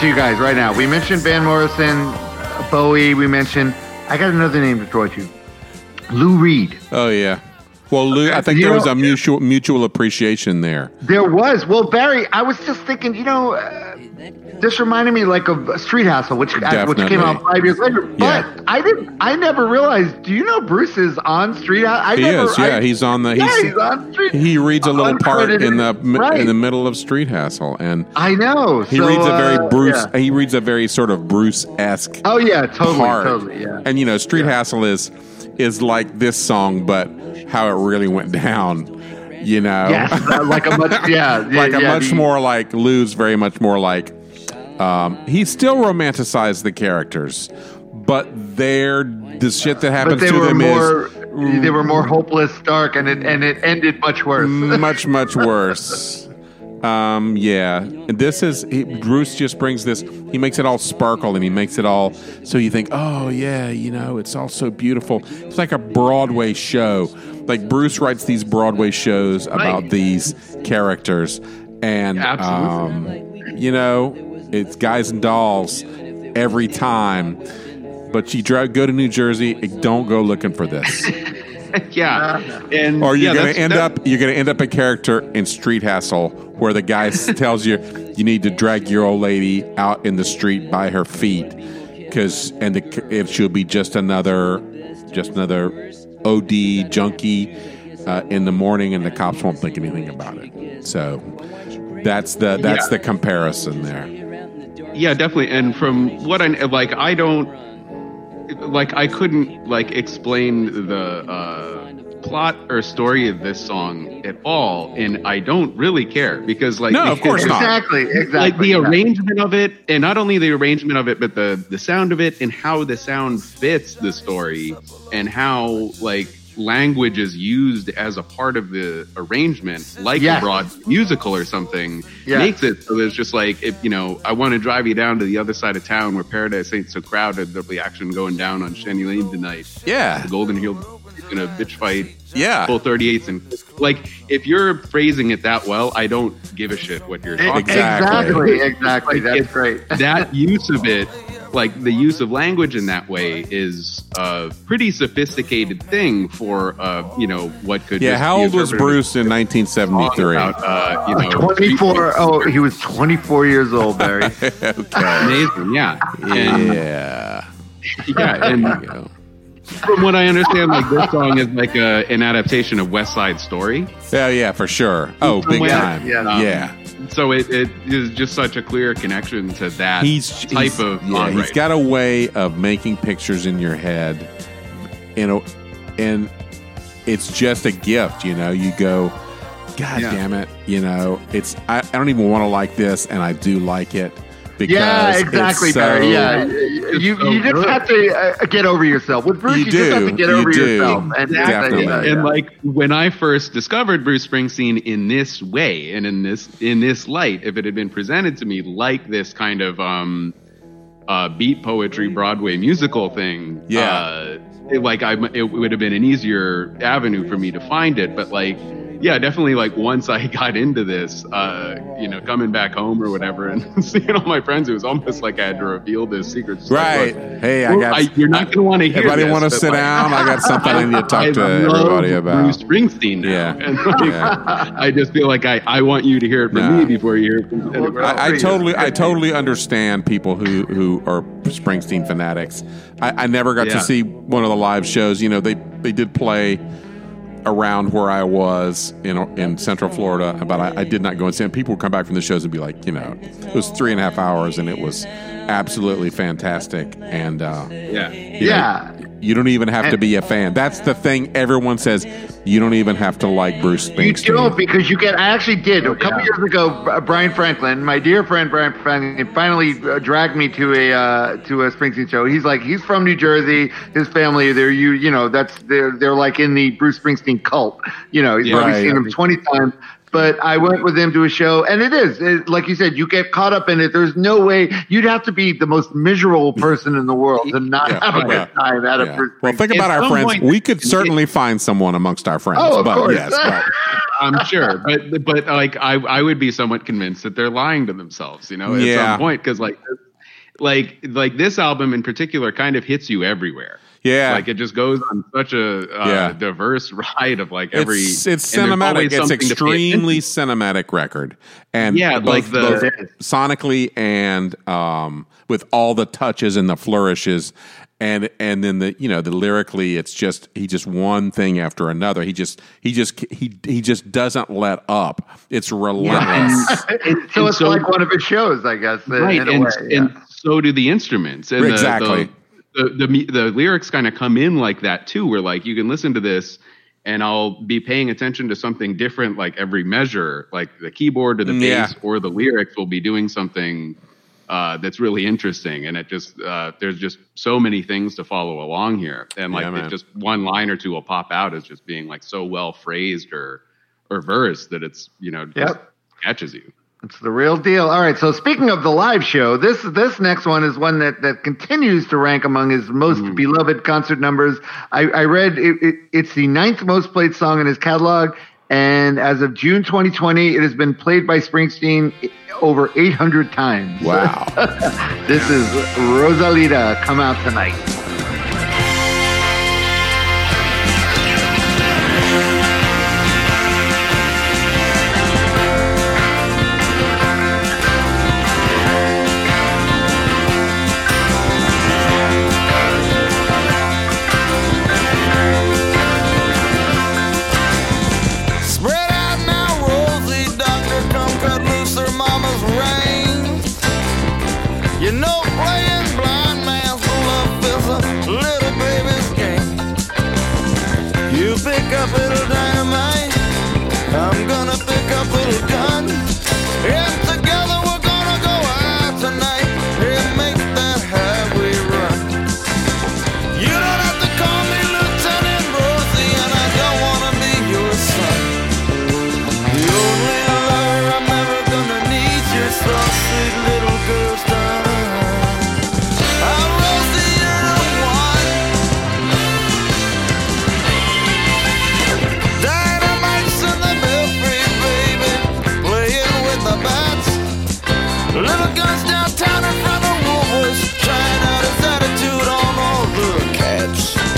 To you guys right now. We mentioned Van Morrison, Bowie. We mentioned. I got another name to throw at you. Lou Reed. Oh yeah. Well, Lou, I think You there was know- a mutual mutual appreciation there. There was. Well, Barry, I was just thinking. You know, uh, this reminded me like of Street Hassle, which uh, which came out five years later. Yeah. I didn't. I never realized. Do you know Bruce is on Street Hassle? I He never, is. Yeah, I- he's on the. Yeah, He's, he's on Street. he reads a little part in the Right. in the middle of Street Hassle, and I know. he So, reads a very uh, Bruce. yeah. He reads a very sort of Bruce esque Oh yeah, totally, part. totally. Yeah. And you know, Street Hassle is is like this song, but how it really went down. You know, Yes, [LAUGHS] uh, like a much yeah, yeah like a yeah, much the- more like Lou's very much more like Um, he still romanticized the characters, but they're the shit that happens to them more is they were more hopeless, dark, and it and it ended much worse. much much [LAUGHS] worse. Um, yeah, and this is he, Bruce just brings this. He makes it all sparkle, and he makes it all so you think, oh yeah, you know, it's all so beautiful. It's like a Broadway show. Like Bruce writes these Broadway shows about these characters, and um, you know, it's guys and dolls every time. But you drive, go to New Jersey, and don't go looking for this. [LAUGHS] yeah, and Or you're yeah, gonna end that- up you're gonna end up a character in Street Hassle where the guy [LAUGHS] tells you you need to drag your old lady out in the street by her feet because and the, it she'll be just another just another OD junkie uh, in the morning and the cops won't think anything about it. So that's the that's Yeah. the comparison there. Yeah, definitely. And from what I like, I don't like. I couldn't like explain the uh, plot or story of this song at all, and I don't really care because, like, No, of course not. exactly, exactly. Like the yeah. arrangement of it, and not only the arrangement of it, but the the sound of it and how the sound fits the story, and how like language is used as a part of the arrangement, like Yes. a broad musical or something, Yes. makes it so there's just like if you know I want to drive you down to the other side of town where Paradise ain't so crowded. There'll be action going down on Shanty Lane tonight. Yeah. The Golden Hill in a bitch fight. Yeah. Full 38s and like if you're phrasing it that well, I don't give a shit what you're talking Exactly. exactly, exactly. Like, That's great. [LAUGHS] that use of it, like the use of language in that way, is a pretty sophisticated thing for uh, you know what could. Yeah, how old was Bruce in as a song 1973? About, uh, you know, 24. Oh, he was 24 years old, Barry. [LAUGHS] amazing, yeah, and Yeah. yeah, and you go. From what I understand, like this song is like a, an adaptation of West Side Story. Yeah, yeah, for sure. Oh, big Somewhere, time. yeah. Um, yeah. So it, it is just such a clear connection to that he's type he's- of yeah, he's got a way of making pictures in your head know and it's just a gift you know you go god Yeah. damn it you know it's I, I don't even want to like this and i do like it because Yeah, it's exactly, so- Barry. Yeah, you so you just good. have to uh, get over yourself. With Bruce, You you, just have to get you over do. yourself. And Definitely. yeah, and yeah. like when I first discovered Bruce Springsteen in this way and in this in this light, if it had been presented to me like this kind of um, uh, beat poetry Broadway musical thing, Yeah. uh, it, like I it would have been an easier avenue for me to find it. But like, yeah, definitely like once I [LAUGHS] got into this, uh, you know, coming back home or whatever, and [LAUGHS] seeing all my friends, it was almost like I had to reveal this secret. Like, right look, hey i got you're not going to want to hear. It. Everybody want to sit like, down i got something [LAUGHS] i need to talk to I love everybody about Bruce Springsteen now. Yeah. And like, Yeah. I just feel like I, I want you to hear it from me before you hear it from anyone else. I, I totally, I totally understand people who who are Springsteen fanatics. I, I never got Yeah. to see one of the live shows. You know, they they did play around where I was in in Central Florida, but I, I did not go and see. them. People would come back from the shows and be like, you know, it was three and a half hours, and it was absolutely fantastic. And uh, yeah. you know, Yeah. you don't even have to be a fan. That's the thing. Everyone says you don't even have to like Bruce Springsteen. You Springsteen. don't because you get. I actually did a couple years ago. uh, Brian Franklin, my dear friend Brian Franklin, finally uh, dragged me to a uh, to a Springsteen show. He's like, he's from New Jersey. His family, they're you, you know, that's they're they're like in the Bruce Springsteen cult. You know, he's Yeah. probably Right. seen him twenty times. But I went with him to a show, and it is it, like you said. You get caught up in it. There's no way you'd have to be the most miserable person in the world to not Yeah. have a Yeah. good time at Yeah. a Bruce Well, think about At our friends. point- we could certainly find someone amongst our friends. Oh, of but course. yes, but [LAUGHS] I'm sure, but but like I I would be somewhat convinced that they're lying to themselves, you know, at Yeah. some point because like like like this album in particular kind of hits you everywhere. Yeah, Like it just goes on such a uh, Yeah. diverse [LAUGHS] ride of like every. it's it's cinematic. It's something to pay extremely cinematic record, and Yeah, both, like the- both sonically and um, with all the touches and the flourishes. And and then the you know the lyrically it's just he just one thing after another he just he just he he just doesn't let up it's relentless [LAUGHS] And- so it's so- like one of his shows, I guess. in- right in a and, way, yeah. and so do the instruments and Exactly. the the, the, me- the lyrics kind of come in like that too where like you can listen to this and i'll be paying attention to something different like every measure like the keyboard or the Yeah. bass or the lyrics will be doing something uh, that's really interesting, and it just uh, there's just so many things to follow along here, and like Yeah, just one line or two will pop out as just being like so well phrased or or verse that it's you know just Yep. catches you. It's the real deal. All right. So speaking of the live show, this this next one is one that, that continues to rank among his most hmm. beloved concert numbers. I, I read it, it, it's the ninth most played song in his catalog, and as of June 2020, it has been played by Springsteen over 800 times. Wow. [LAUGHS] This is Rosalita. Come out tonight. Cats.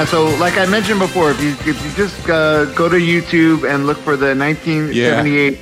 Yeah, so like I mentioned before, if you if you just uh, go to YouTube and look for the 1978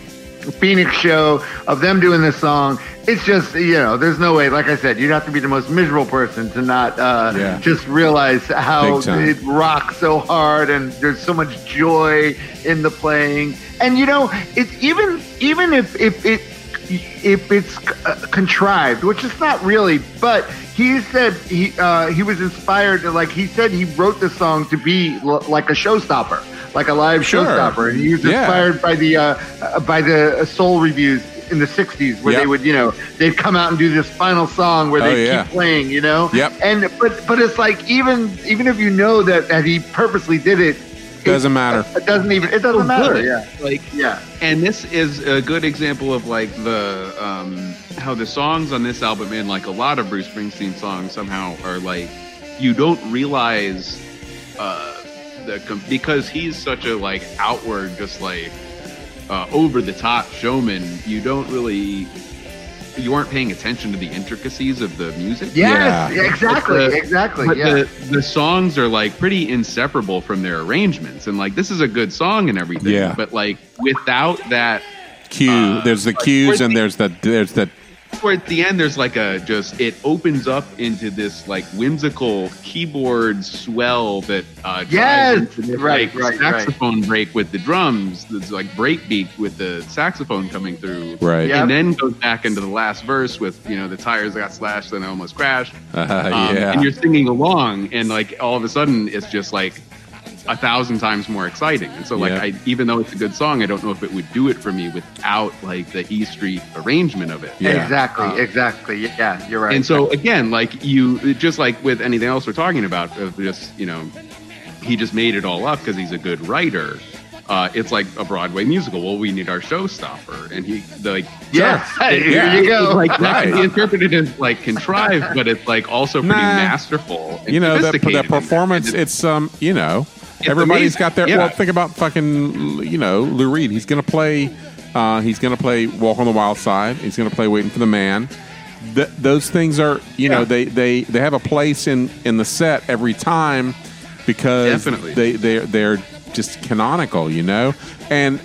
Phoenix show of them doing this song, it's just you know, there's no way. Like I said, you'd have to be the most miserable person to not uh, Yeah. just realize how it rocks so hard, and there's so much joy in the playing. And you know, it's even even if if it if it's uh, contrived, which it's not really, but he said he uh, he was inspired. To, Like he said, he wrote the song to be l- like a showstopper, like a live Sure. showstopper, and he was Yeah. inspired by the uh, uh, by the soul reviews in the '60s, where Yep. they would you know they'd come out and do this final song where Oh, they yeah. keep playing, you know. Yep. And but but it's like even even if you know that that he purposely did it, Doesn't matter. It doesn't even it doesn't matter. good. Yeah. Like Yeah. and this is a good example of like the um, how the songs on this album and like a lot of Bruce Springsteen songs somehow are like you don't realize uh, the because he's such a like outward just like uh, over the top showman you don't really you aren't paying attention to the intricacies of the music Yes, Yeah. exactly, the- exactly. but yeah. the, the songs are like pretty inseparable from their arrangements and like this is a good song and everything Yeah. but like without that Cue. Uh, there's the like, cues and the- there's the there's the toward the end there's like a just it opens up into this like whimsical keyboard swell that uh drives Yes! into this, Right, like, right, right. saxophone break with the drums there's like break beat with the saxophone coming through right. Yeah. and then goes back into the last verse with you know the tires got slashed and I almost crashed Uh, Um, yeah. and you're singing along and like all of a sudden it's just like a thousand times more exciting and so like Yeah. I even though it's a good song I don't know if it would do it for me without like the E Street arrangement of it Yeah. Exactly, Uh, exactly. Yeah, you're right. and so again, like you, just like with anything else we're talking about, of just you know, he just made it all up because he's a good writer. Uh, it's like a Broadway musical. Well, we need our showstopper, and he the, like yes, [LAUGHS] it- here Yeah. you it's go. like that can be interpreted as like contrived, but it's like also pretty Nah. masterful. And you know that that performance. It's um you know It's everybody's got their Yeah. well think about fucking you know Lou Reed. He's gonna play Uh, he's going to play Walk on the Wild Side. He's going to play Waiting for the Man. Th- those things are, you know, Yeah. they, they, they have a place in, in the set every time because Definitely. they they're they're just canonical, you know. And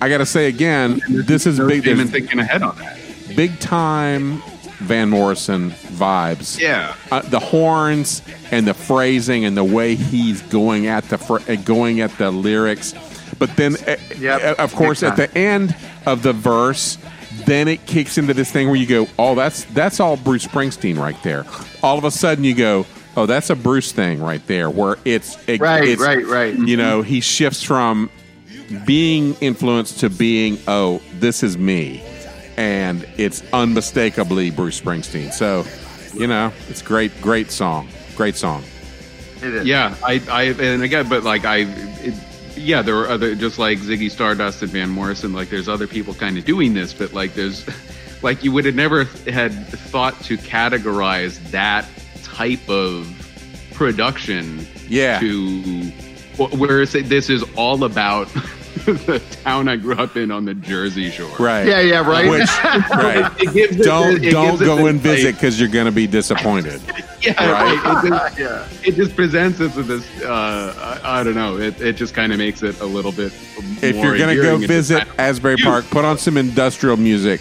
I got to say again, this is big. There's thinking ahead on that. big time Van Morrison vibes. Yeah. Uh, the horns and the phrasing and the way he's going at the fr- uh, going at the lyrics, but then uh, Yep. uh, of course at the end of the verse, then it kicks into this thing where you go, "Oh, that's that's all Bruce Springsteen right there." All of a sudden, you go, "Oh, that's a Bruce thing right there," where it's it, Right, it's- right, right. You know, he shifts from being influenced to being, "Oh, this is me." And it's unmistakably Bruce Springsteen. So, you know, it's great, great song, great song. It is. Yeah, I, I, and again, but like I, it, yeah, there were other, just like Ziggy Stardust and Van Morrison. Like, there's other people kind of doing this, but like, there's, [LAUGHS] like, you would have never had thought to categorize that type of production. Yeah. To whereas this is all about [LAUGHS] [LAUGHS] the town I grew up in on the Jersey Shore. Right. Yeah, yeah, right. Which, [LAUGHS] right. It gives don't it don't gives go this, and visit because you're going to be disappointed. [LAUGHS] Yeah, Right. right. It just, yeah. it just presents us with this. Uh, I, I don't know. It, it just kind of makes it a little bit. If you're going to go visit kind of- Asbury Park, put on some industrial music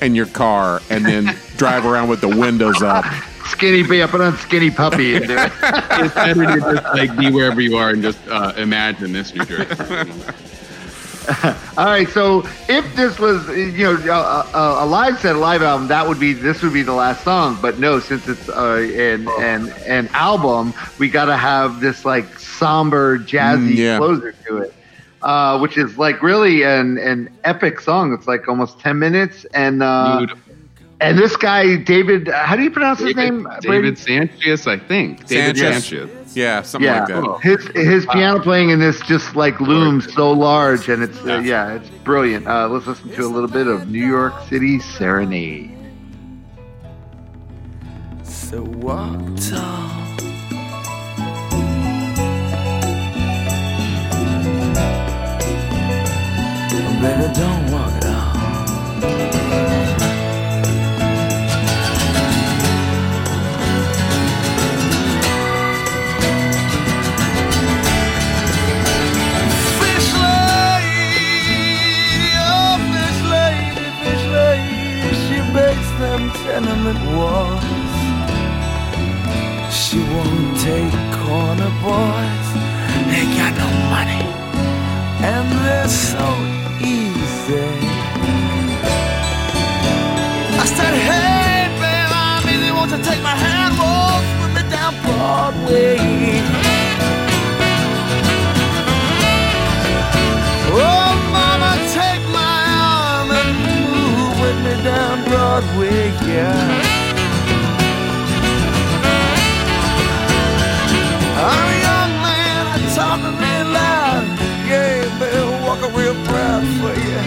in your car and then drive around with the windows up. Skinny P, I put on Skinny Puppy and do it. it's better to just like be wherever you are and just uh, imagine this New Jersey. [LAUGHS] All right, so if this was, you know, a, a, a live set, a live album, that would be this would be the last song. But no, since it's uh, an an an album, we got to have this like somber, jazzy Mm, yeah. closer to it, uh, which is like really an an epic song. It's like almost ten minutes, and uh, and this guy David, how do you pronounce his David, name? Brady? David Sancious, I think. David Sancious. Sancious. Yeah, something Yeah, like that. his his piano playing in this just like looms so large, and it's uh, yeah, it's brilliant. Uh, let's listen to a little bit of New York City Serenade. So walk tall. Baby, don't tenement walls. She won't take corner boys. They got no money, and they're so easy. I said, Hey, babe, I'm easy. Won't you take my hand, walk with me down Broadway? Broadway, yeah. I'm a young man, I'm talking real loud. Yeah, baby, walking real proud for you.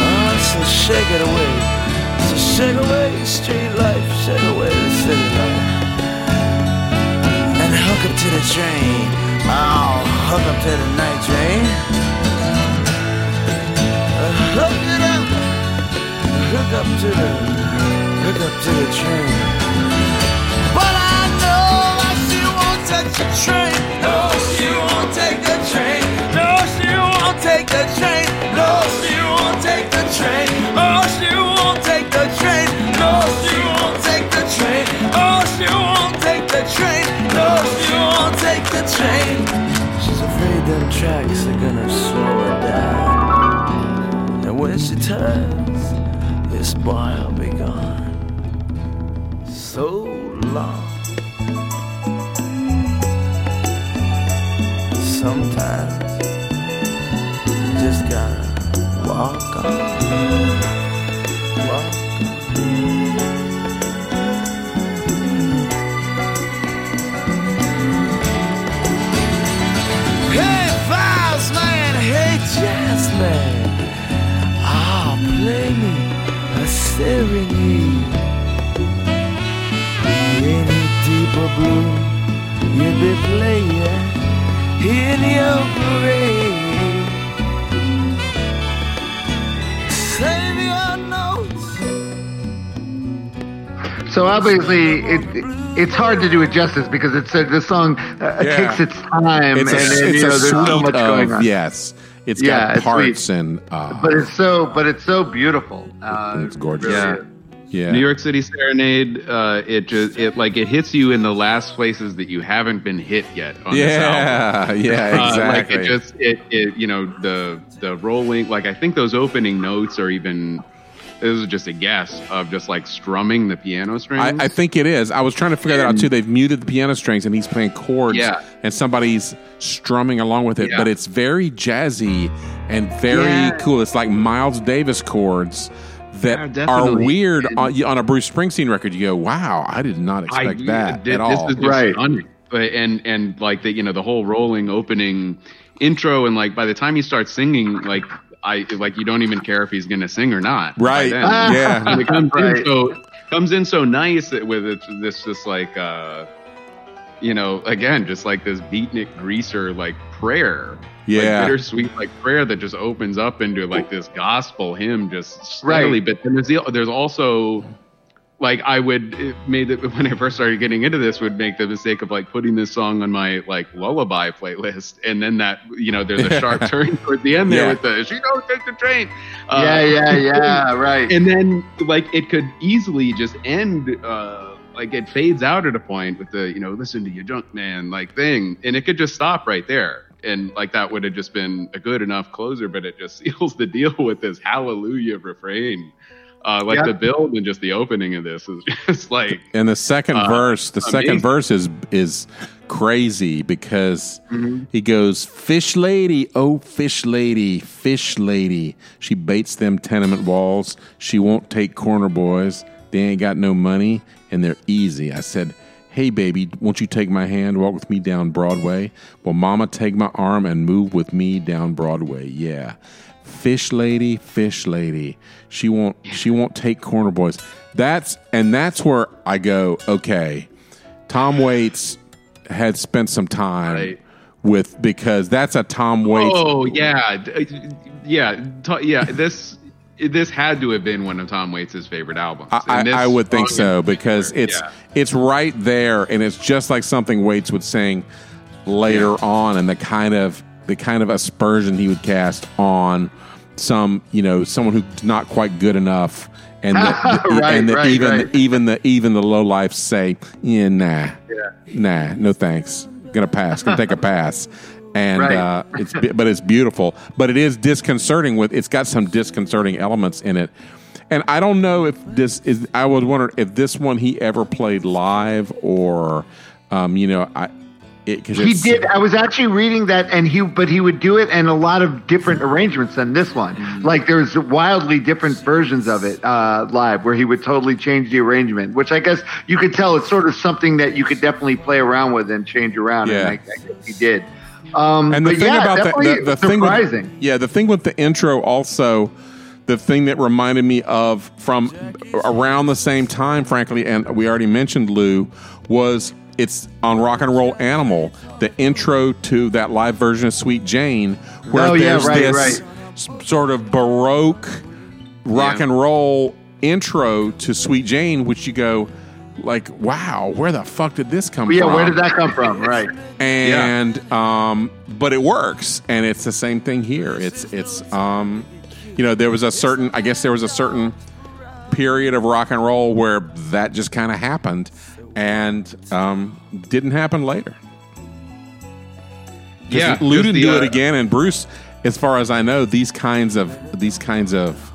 Oh, so shake it away. So shake away street life, shake away the city life. And hook up to the train. Oh, hook up to the night train. Uh, hook. Hook up to the, hook up to the train. But I know that she won't touch the train. No, she won't take the train. No, she won't take the train. No, she won't take the train. Oh, she won't take the train. No, she won't take the train. Oh, she won't take the train. No, she won't take the train. She's afraid them tracks are gonna slow her down. And when she turns, this boy will be gone so long. Sometimes you just gotta walk on, In deeper blue You'll be playing in your grave Save your notes So obviously it, it's hard to do it justice because it's uh, the song uh, yeah. takes its time it's and, a, and, it's you know, there's so much of, going on. Yes, it's Yeah, got it's parts sweet. and uh, But it's so but it's so beautiful. Uh, It's gorgeous. Yeah. yeah. New York City Serenade, uh, it just it like it hits you in the last places that you haven't been hit yet on this. Yeah, [LAUGHS] yeah, Uh, exactly. like it just it, it you know the the rolling like I think those opening notes are even this is just a guess of just like strumming the piano strings. I, I think it is. I was trying to figure that out too. They've muted the piano strings and he's playing chords, Yeah. and somebody's strumming along with it. Yeah. But it's very jazzy and very Yeah. cool. It's like Miles Davis chords that Yeah, are weird on, on a Bruce Springsteen record. You go, "Wow, I did not expect I- that th- at all." This is just Right. stunning. But- And and like the you know the whole rolling opening intro and like by the time you start singing like I like you don't even care if he's gonna sing or not. right? then. [LAUGHS] yeah. and it comes Right. in so comes in so nice that with it, this just like uh you know again just like this beatnik greaser like prayer Yeah. like bittersweet like prayer that just opens up into like this gospel hymn just steadily Right. but then there's the, there's also like I would it made it [LAUGHS] when I first started getting into this would make the mistake of like putting this song on my like lullaby playlist. And then that you know there's a sharp [LAUGHS] turn toward the end there Yeah. with the she don't take the train. Uh, yeah, yeah, [LAUGHS] yeah, right. and then like it could easily just end uh like it fades out at a point with the you know listen to your junk man like thing. And it could just stop right there. And like that would have just been a good enough closer but it just seals the deal with this hallelujah refrain uh like Yeah. the build and just the opening of this is [LAUGHS] just like And the second Uh, verse, the second verse is is crazy because Mm-hmm. he goes, "Fish lady, oh fish lady, fish lady. She baits them tenement walls. She won't take corner boys. They ain't got no money and they're easy." I said, "Hey baby, won't you take my hand, walk with me down Broadway? Well, mama, take my arm and move with me down Broadway. Yeah." Fish lady, fish lady. She won't she won't take corner boys. That's and that's where I go, okay. Tom Waits had spent some time Right. with because that's a Tom Waits oh yeah uh, yeah t- yeah this this had to have been one of tom waits' favorite albums I, I, would think so because it's yeah. it's right there and it's just like something Waits would sing later on and the kind of the kind of aspersion he would cast on some you know someone who's not quite good enough and [LAUGHS] the, the- Right, and the, right, even right. even the even the low life say yeah nah nah no thanks. Gonna pass gonna take a pass. And uh, it's [LAUGHS] but it's beautiful. But it is disconcerting with it's got some disconcerting elements in it. And I don't know if this is I was wondering if this one he ever played live or um, you know I it, cause He did. I was actually reading that, and he, but he would do it in a lot of different arrangements than this one. Mm-hmm. Like there's wildly different versions of it uh, live, where he would totally change the arrangement. Which I guess you could tell it's sort of something that you could definitely play around with and change around. Yeah. And I, I guess he did. Um, And the thing yeah, about the, the, the thing surprising. with, yeah, the thing with the intro also, the thing that reminded me of from around the same time, frankly, and we already mentioned Lou, was it's on Rock and Roll Animal, the intro to that live version of Sweet Jane, where Oh, yeah, there's right, this s- sort of baroque rock Yeah. and roll intro to Sweet Jane, which you go like, wow, where the fuck did this come yeah, from? where did that come from? Right. and um, but it works, and it's the same thing here. It's it's um, you know there was a certain I guess there was a certain period of rock and roll where that just kind of happened, and um, didn't happen later. Yeah, Lou didn't the, do it uh, again, and Bruce, as far as I know, these kinds of these kinds of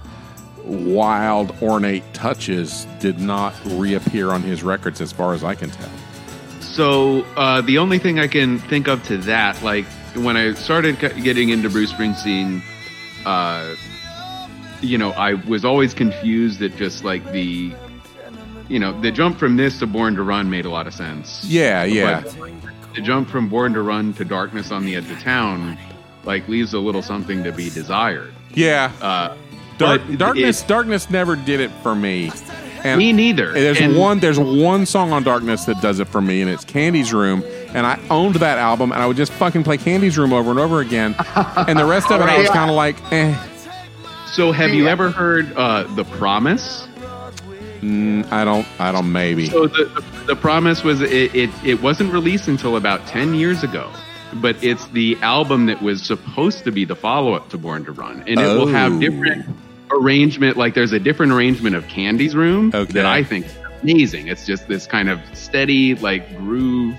wild, ornate touches did not reappear on his records, as far as I can tell. So uh, the only thing I can think of to that, like when I started getting into Bruce Springsteen, uh, you know, I was always confused that just like the, you know, the jump from this to Born to Run made a lot of sense. Yeah, yeah. But the jump from Born to Run to Darkness on the Edge of Town, like leaves a little something to be desired. Yeah, Uh, Dark, darkness, it- darkness never did it for me. And me neither. There's And- one. There's one song on Darkness that does it for me, and it's Candy's Room. And I owned that album, and I would just fucking play Candy's Room over and over again. [LAUGHS] and the rest of it, I was kind of like, eh. So have you ever heard uh, The Promise? Mm, I don't. I don't. Maybe. So the the promise was it, it it wasn't released until about ten years ago, but it's the album that was supposed to be the follow up to Born to Run, and it will Oh. have different arrangement. Like there's a different arrangement of Candy's Room Okay. that I think is amazing. It's just this kind of steady like groove.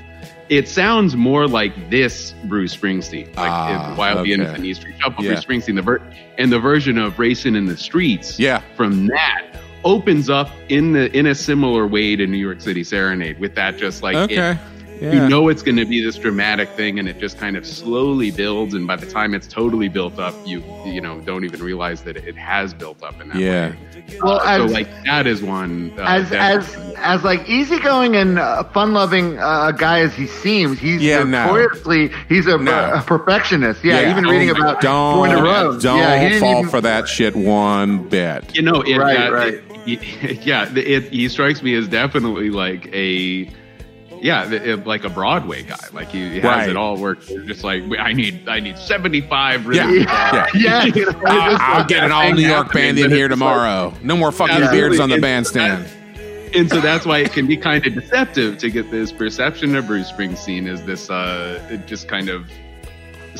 It sounds more like this Bruce Springsteen, like Ah, Wild okay. And East Street Shuffle. Yeah. Bruce Springsteen, the ver- and the version of Racing in the Streets Yeah. from that opens up in the in a similar way to New York City Serenade with that just like it- Okay. you know it's going to be this dramatic thing and it just kind of slowly builds and by the time it's totally built up you you know don't even realize that it has built up in that Yeah. way. Well, Uh, so like that is one uh, as that- as as like easygoing and uh, fun-loving uh, guy as he seems, he's Yeah, no. notoriously he's a, No. a perfectionist. Yeah, Yeah. even reading Oh my about Don't. Born to Run. Don't yeah, he didn't fall even- for that shit one bit. you know it, Right, right. it- it- [LAUGHS] yeah it, it, he strikes me as definitely like a yeah, it- like a Broadway guy. Like he, he has Right. it all worked. Just like I need, I need seventy five. Yeah. Yeah, yeah. [LAUGHS] You know, I'll, like get an all New York band in here it's like- tomorrow. No more fucking Absolutely. beards on the And bandstand. and so that's why it can be kind of deceptive to get this perception of Bruce Springsteen as this uh just kind of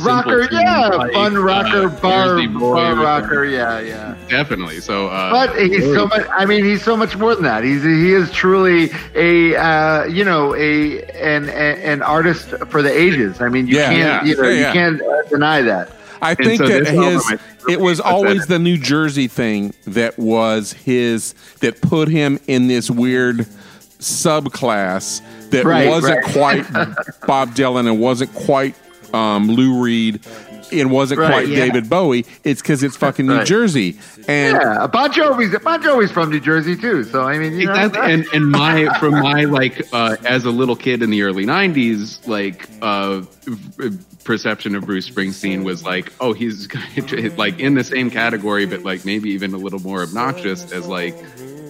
rocker, yeah, type, fun uh, rocker, bar, bar a- rocker, yeah, yeah. definitely so uh But he's so much. I mean, he's so much more than that. He's he is truly a uh, you know a an an artist for the ages. I mean, you Yeah, can't yeah. you know Yeah, you can't uh, deny that. I think so that his it was always the New Jersey thing that was his that put him in this weird subclass that Right, wasn't right. quite [LAUGHS] Bob Dylan and wasn't quite um, Lou Reed. and wasn't Right, quite yeah. David Bowie. It's because it's fucking New Right. Jersey, and Yeah, Bon Jovi's Bon Jovi's from New Jersey too. So I mean, you know, Exactly. And and my from my like uh, as a little kid in the early '90s, like uh, perception of Bruce Springsteen was like, oh, he's [LAUGHS] like in the same category, but like maybe even a little more obnoxious as like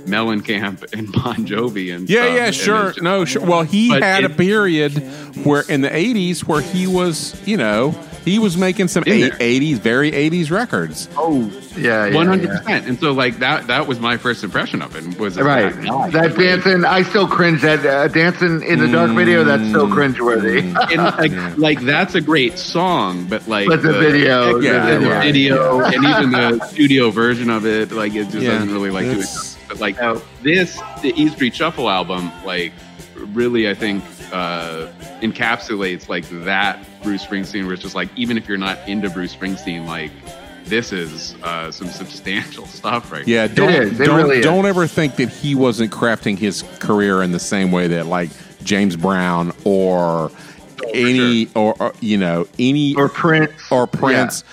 Mellencamp [LAUGHS] and Bon Jovi and Yeah, stuff. yeah, sure. just- No, sure. Well, he But had a period where in the 80s where he was, you know, he was making some eight- 80s, very 80s records. oh yeah, yeah, One hundred yeah. percent, and so like that that was my first impression of it. was Right, that guy. that dancing. I still cringe. That uh, dancing in the dark video. That's so cringeworthy. and [LAUGHS] like, like that's a great song, but like But the video, Yeah, the, the right. video, and even the studio version of it, like it just Yeah, doesn't really like do it. It's- But like No. this, the E Street Shuffle album, like really, I think uh, encapsulates like that Bruce Springsteen, where it's just like even if you're not into Bruce Springsteen, like this is uh, some substantial [LAUGHS] stuff, right? Yeah, don't is. It don't, really is. don't ever think that he wasn't crafting his career in the same way that like James Brown or any or, or, you know any or Prince or Prince. Yeah.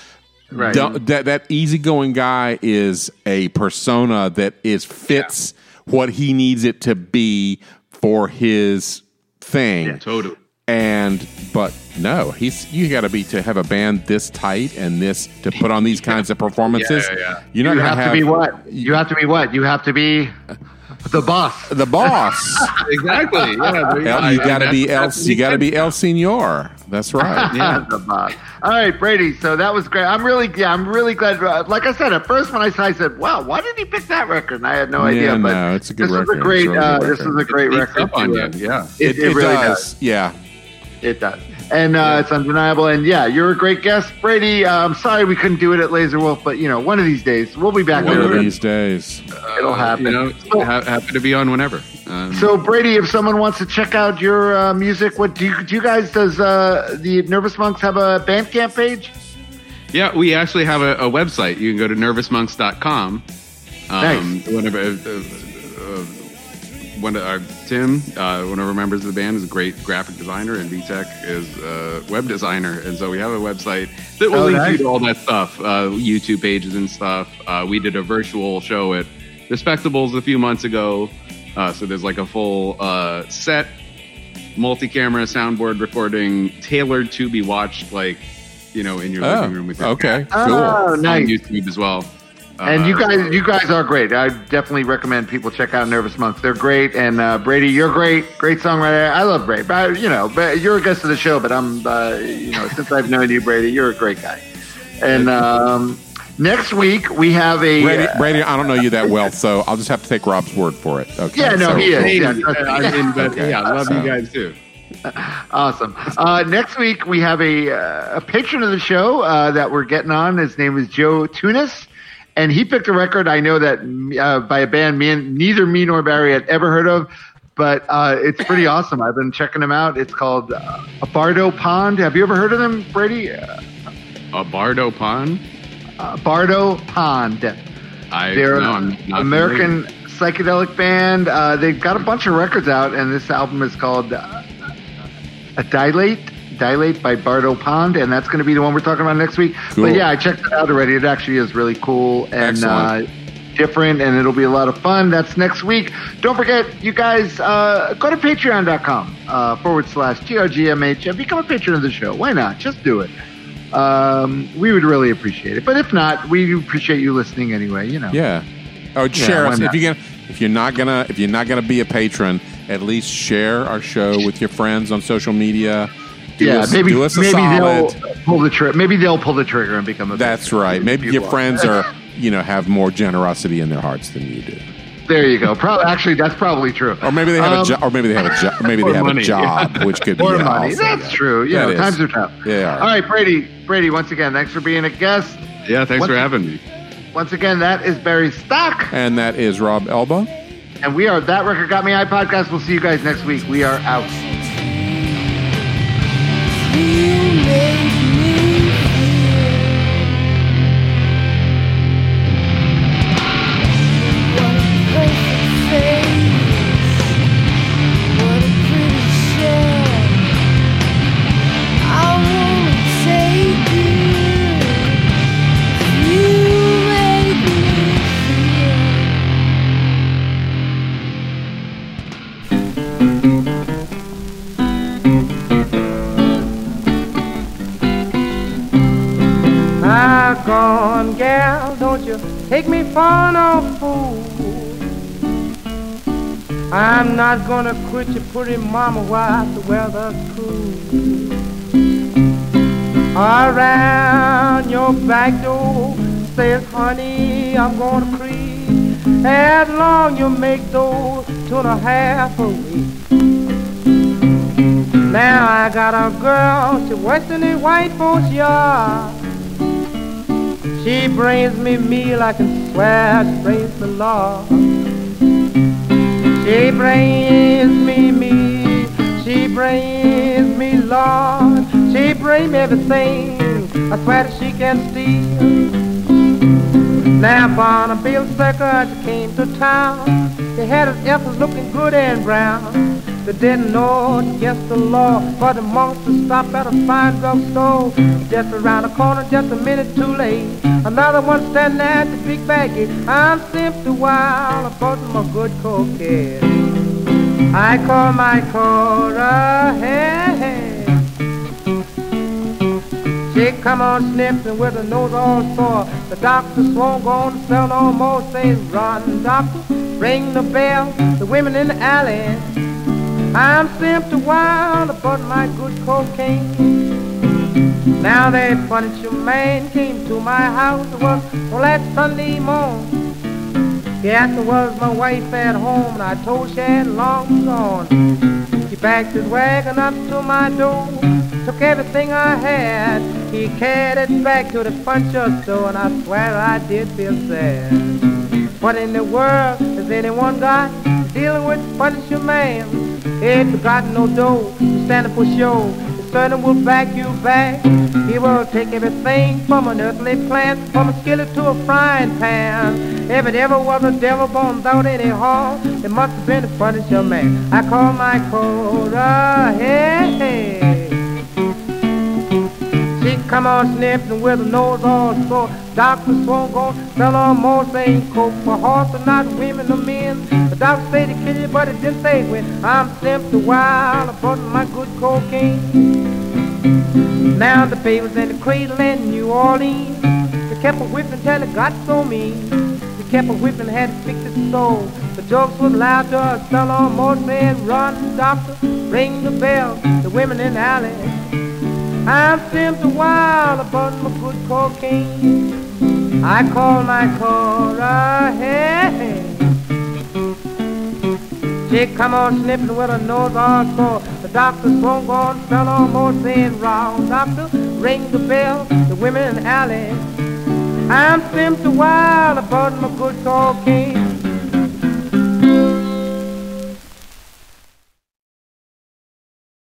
Right. Don't- that that easygoing guy is a persona that is fits what he needs it to be for his thing. totally. And but no, he's you got to be to have a band this tight and this to put on these [LAUGHS] kinds of performances. Yeah, yeah, yeah. You're not You gonna have, to be what? You have to be what? You have to be the boss. the boss. [LAUGHS] Exactly. Yeah. You got to be El. You got to be El Senor. That's right. Yeah. [LAUGHS] the. All right, Brady. So that was great. I'm really, yeah, I'm really glad. Uh, like I said, at first when I saw, I said, "Wow, why did he pick that record?" And I had no Yeah, idea. But no, it's a good this record. is a great. It's a really uh, good this is record. a great record. up on you. uh, Yeah. It, it, really does. Yeah. It does. And uh, it's undeniable. And yeah, you're a great guest, Brady. Uh, I'm sorry we couldn't do it at Laser Wolf, but you know, one of these days we'll be back One of these days. It'll happen. You know, ha- happy to be on whenever. Um, So Brady, if someone wants to check out your uh, music, what do you, do you guys? Does uh, the Nervous Monks have a Bandcamp page? Yeah, we actually have a, a website. You can go to nervousmonks.com. Um, Nice. Whenever, uh, uh, one of our, Tim, uh, one of our members of the band, is a great graphic designer, and VTech is a web designer. And so we have a website that will Oh, link nice. you to all that stuff, uh, YouTube pages and stuff. Uh, we did a virtual show at Respectables a few months ago. Uh, so there's like a full uh, set, multi-camera soundboard recording tailored to be watched like you know in your Oh, living room with your okay. Cool. Oh, on. YouTube as well. And you guys, you guys are great. I definitely recommend people check out Nervous Monks. They're great. And uh, Brady, you're great, great songwriter. I love Brady. But you know, but you're a guest of the show. But I'm, uh, you know, since I've known you, Brady, you're a great guy. And um, Next week we have a Brady, uh, Brady, I don't know you that well, so I'll just have to take Rob's word for it. Okay. Yeah, no, so- he is. Yeah, I mean, but Okay. yeah, love So- you guys too. [LAUGHS] Awesome. Uh, next week we have a uh, a patron of the show uh, that we're getting on. His name is Joe Tunis, and he picked a record I know that uh, by a band me and neither me nor Barry had ever heard of, but uh, it's pretty [LAUGHS] awesome. I've been checking them out. It's called uh, a Bardo Pond. Have you ever heard of them, Brady? Uh, A Bardo Pond. uh, Bardo Pond. I They're no, an not American psychedelic band. Uh, they've got a bunch of records out, and this album is called uh, a Dilate. Dilate by Bardo Pond, and that's going to be the one we're talking about next week. Cool. But yeah, I checked it out already. It actually is really cool and uh, different, and it'll be a lot of fun. That's next week. Don't forget, you guys, uh, go to patreon.com uh, forward slash TRGMH and become a patron of the show. Why not? Just do it. Um, we would really appreciate it. But if not, we appreciate you listening anyway. You know. Yeah. Oh, share why us if you can. If you're not gonna, if you're not gonna be a patron, at least share our show with your friends on social media. Do yeah, us, maybe do us a maybe solid. they'll pull the trigger. Maybe they'll pull the trigger and become a. That's patron. right. Maybe your friends [LAUGHS] are, you know, have more generosity in their hearts than you do, There you go. Probably, actually, that's probably true. or maybe they have Um, a job, or maybe they have a [LAUGHS] job, maybe they have money, a job, which could be More yeah, money. also, That's yeah. true. Yeah, That know, is. times are tough. Yeah. All right, Brady. Brady, once again, thanks for being a guest. Yeah, thanks What- for having me. Once again, that is Barry Stock, And that is Rob Elba. and we are that record got me. I podcast. We'll see you guys next week. We are out. Take me for no fool. I'm not gonna quit you, pretty mama, while the weather's cool. Around your back door says, honey, I'm gonna creep as long you make those two and a half a week. Now I got a girl, she works in the white folks yard. She brings me meal, I can swear she brings the Lord. She brings me meal, she brings me Lord. She brings me everything, I swear that she can steal. Now Bonneville Circus came to town. They had his apples looking good and brown. They didn't know it's against the law for the monks to stop at a fine drugstore. Just around the corner, just a minute too late. Another one standing at the big baggie. I'm simply wild about my good cocaine. I call my Cora, hey, hey. She come on sniffing with her nose all sore. The doctor won't go on to sell no more. Says, rotten doctor, ring the bell. The women in the alley. I'm simply wild about my good cocaine. Now that furniture man came to my house. It was on that Sunday morning. Asked me was my wife at home, and I told she had long gone. He backed his wagon up to my door, took everything I had. He carried it back to the furniture store, and I swear I did feel sad. What in the world has anyone got dealing with furniture man? Ain't got no dough to stand up for show. The certain will back you back. He will take everything from an earthly plant, from a skillet to a frying pan. If it ever was a devil born without any harm, it must have been a furniture man. I call my Cora, hey, hey. Come on sniffing with a nose all sore. Doctor won't go sell her more saying coke for horse and not women or men. The doctor say to kill you, but it didn't say when. I'm simply wild about my good cocaine. Now the baby was in the cradle in New Orleans. They kept a whipping till it got so mean. They kept a whipping, had to fix its soul. The jokes was loud to us, fell on more saying, run, doctor, ring the bell. The women in the alley. I'm simply wild about my good cocaine. I call my Cora, hey. She come on sniffing with her nose all sore. The doctor's won't go on, fell almost saying round. Doctor, ring the bell, the women in the alley. I'm simply wild about my good king.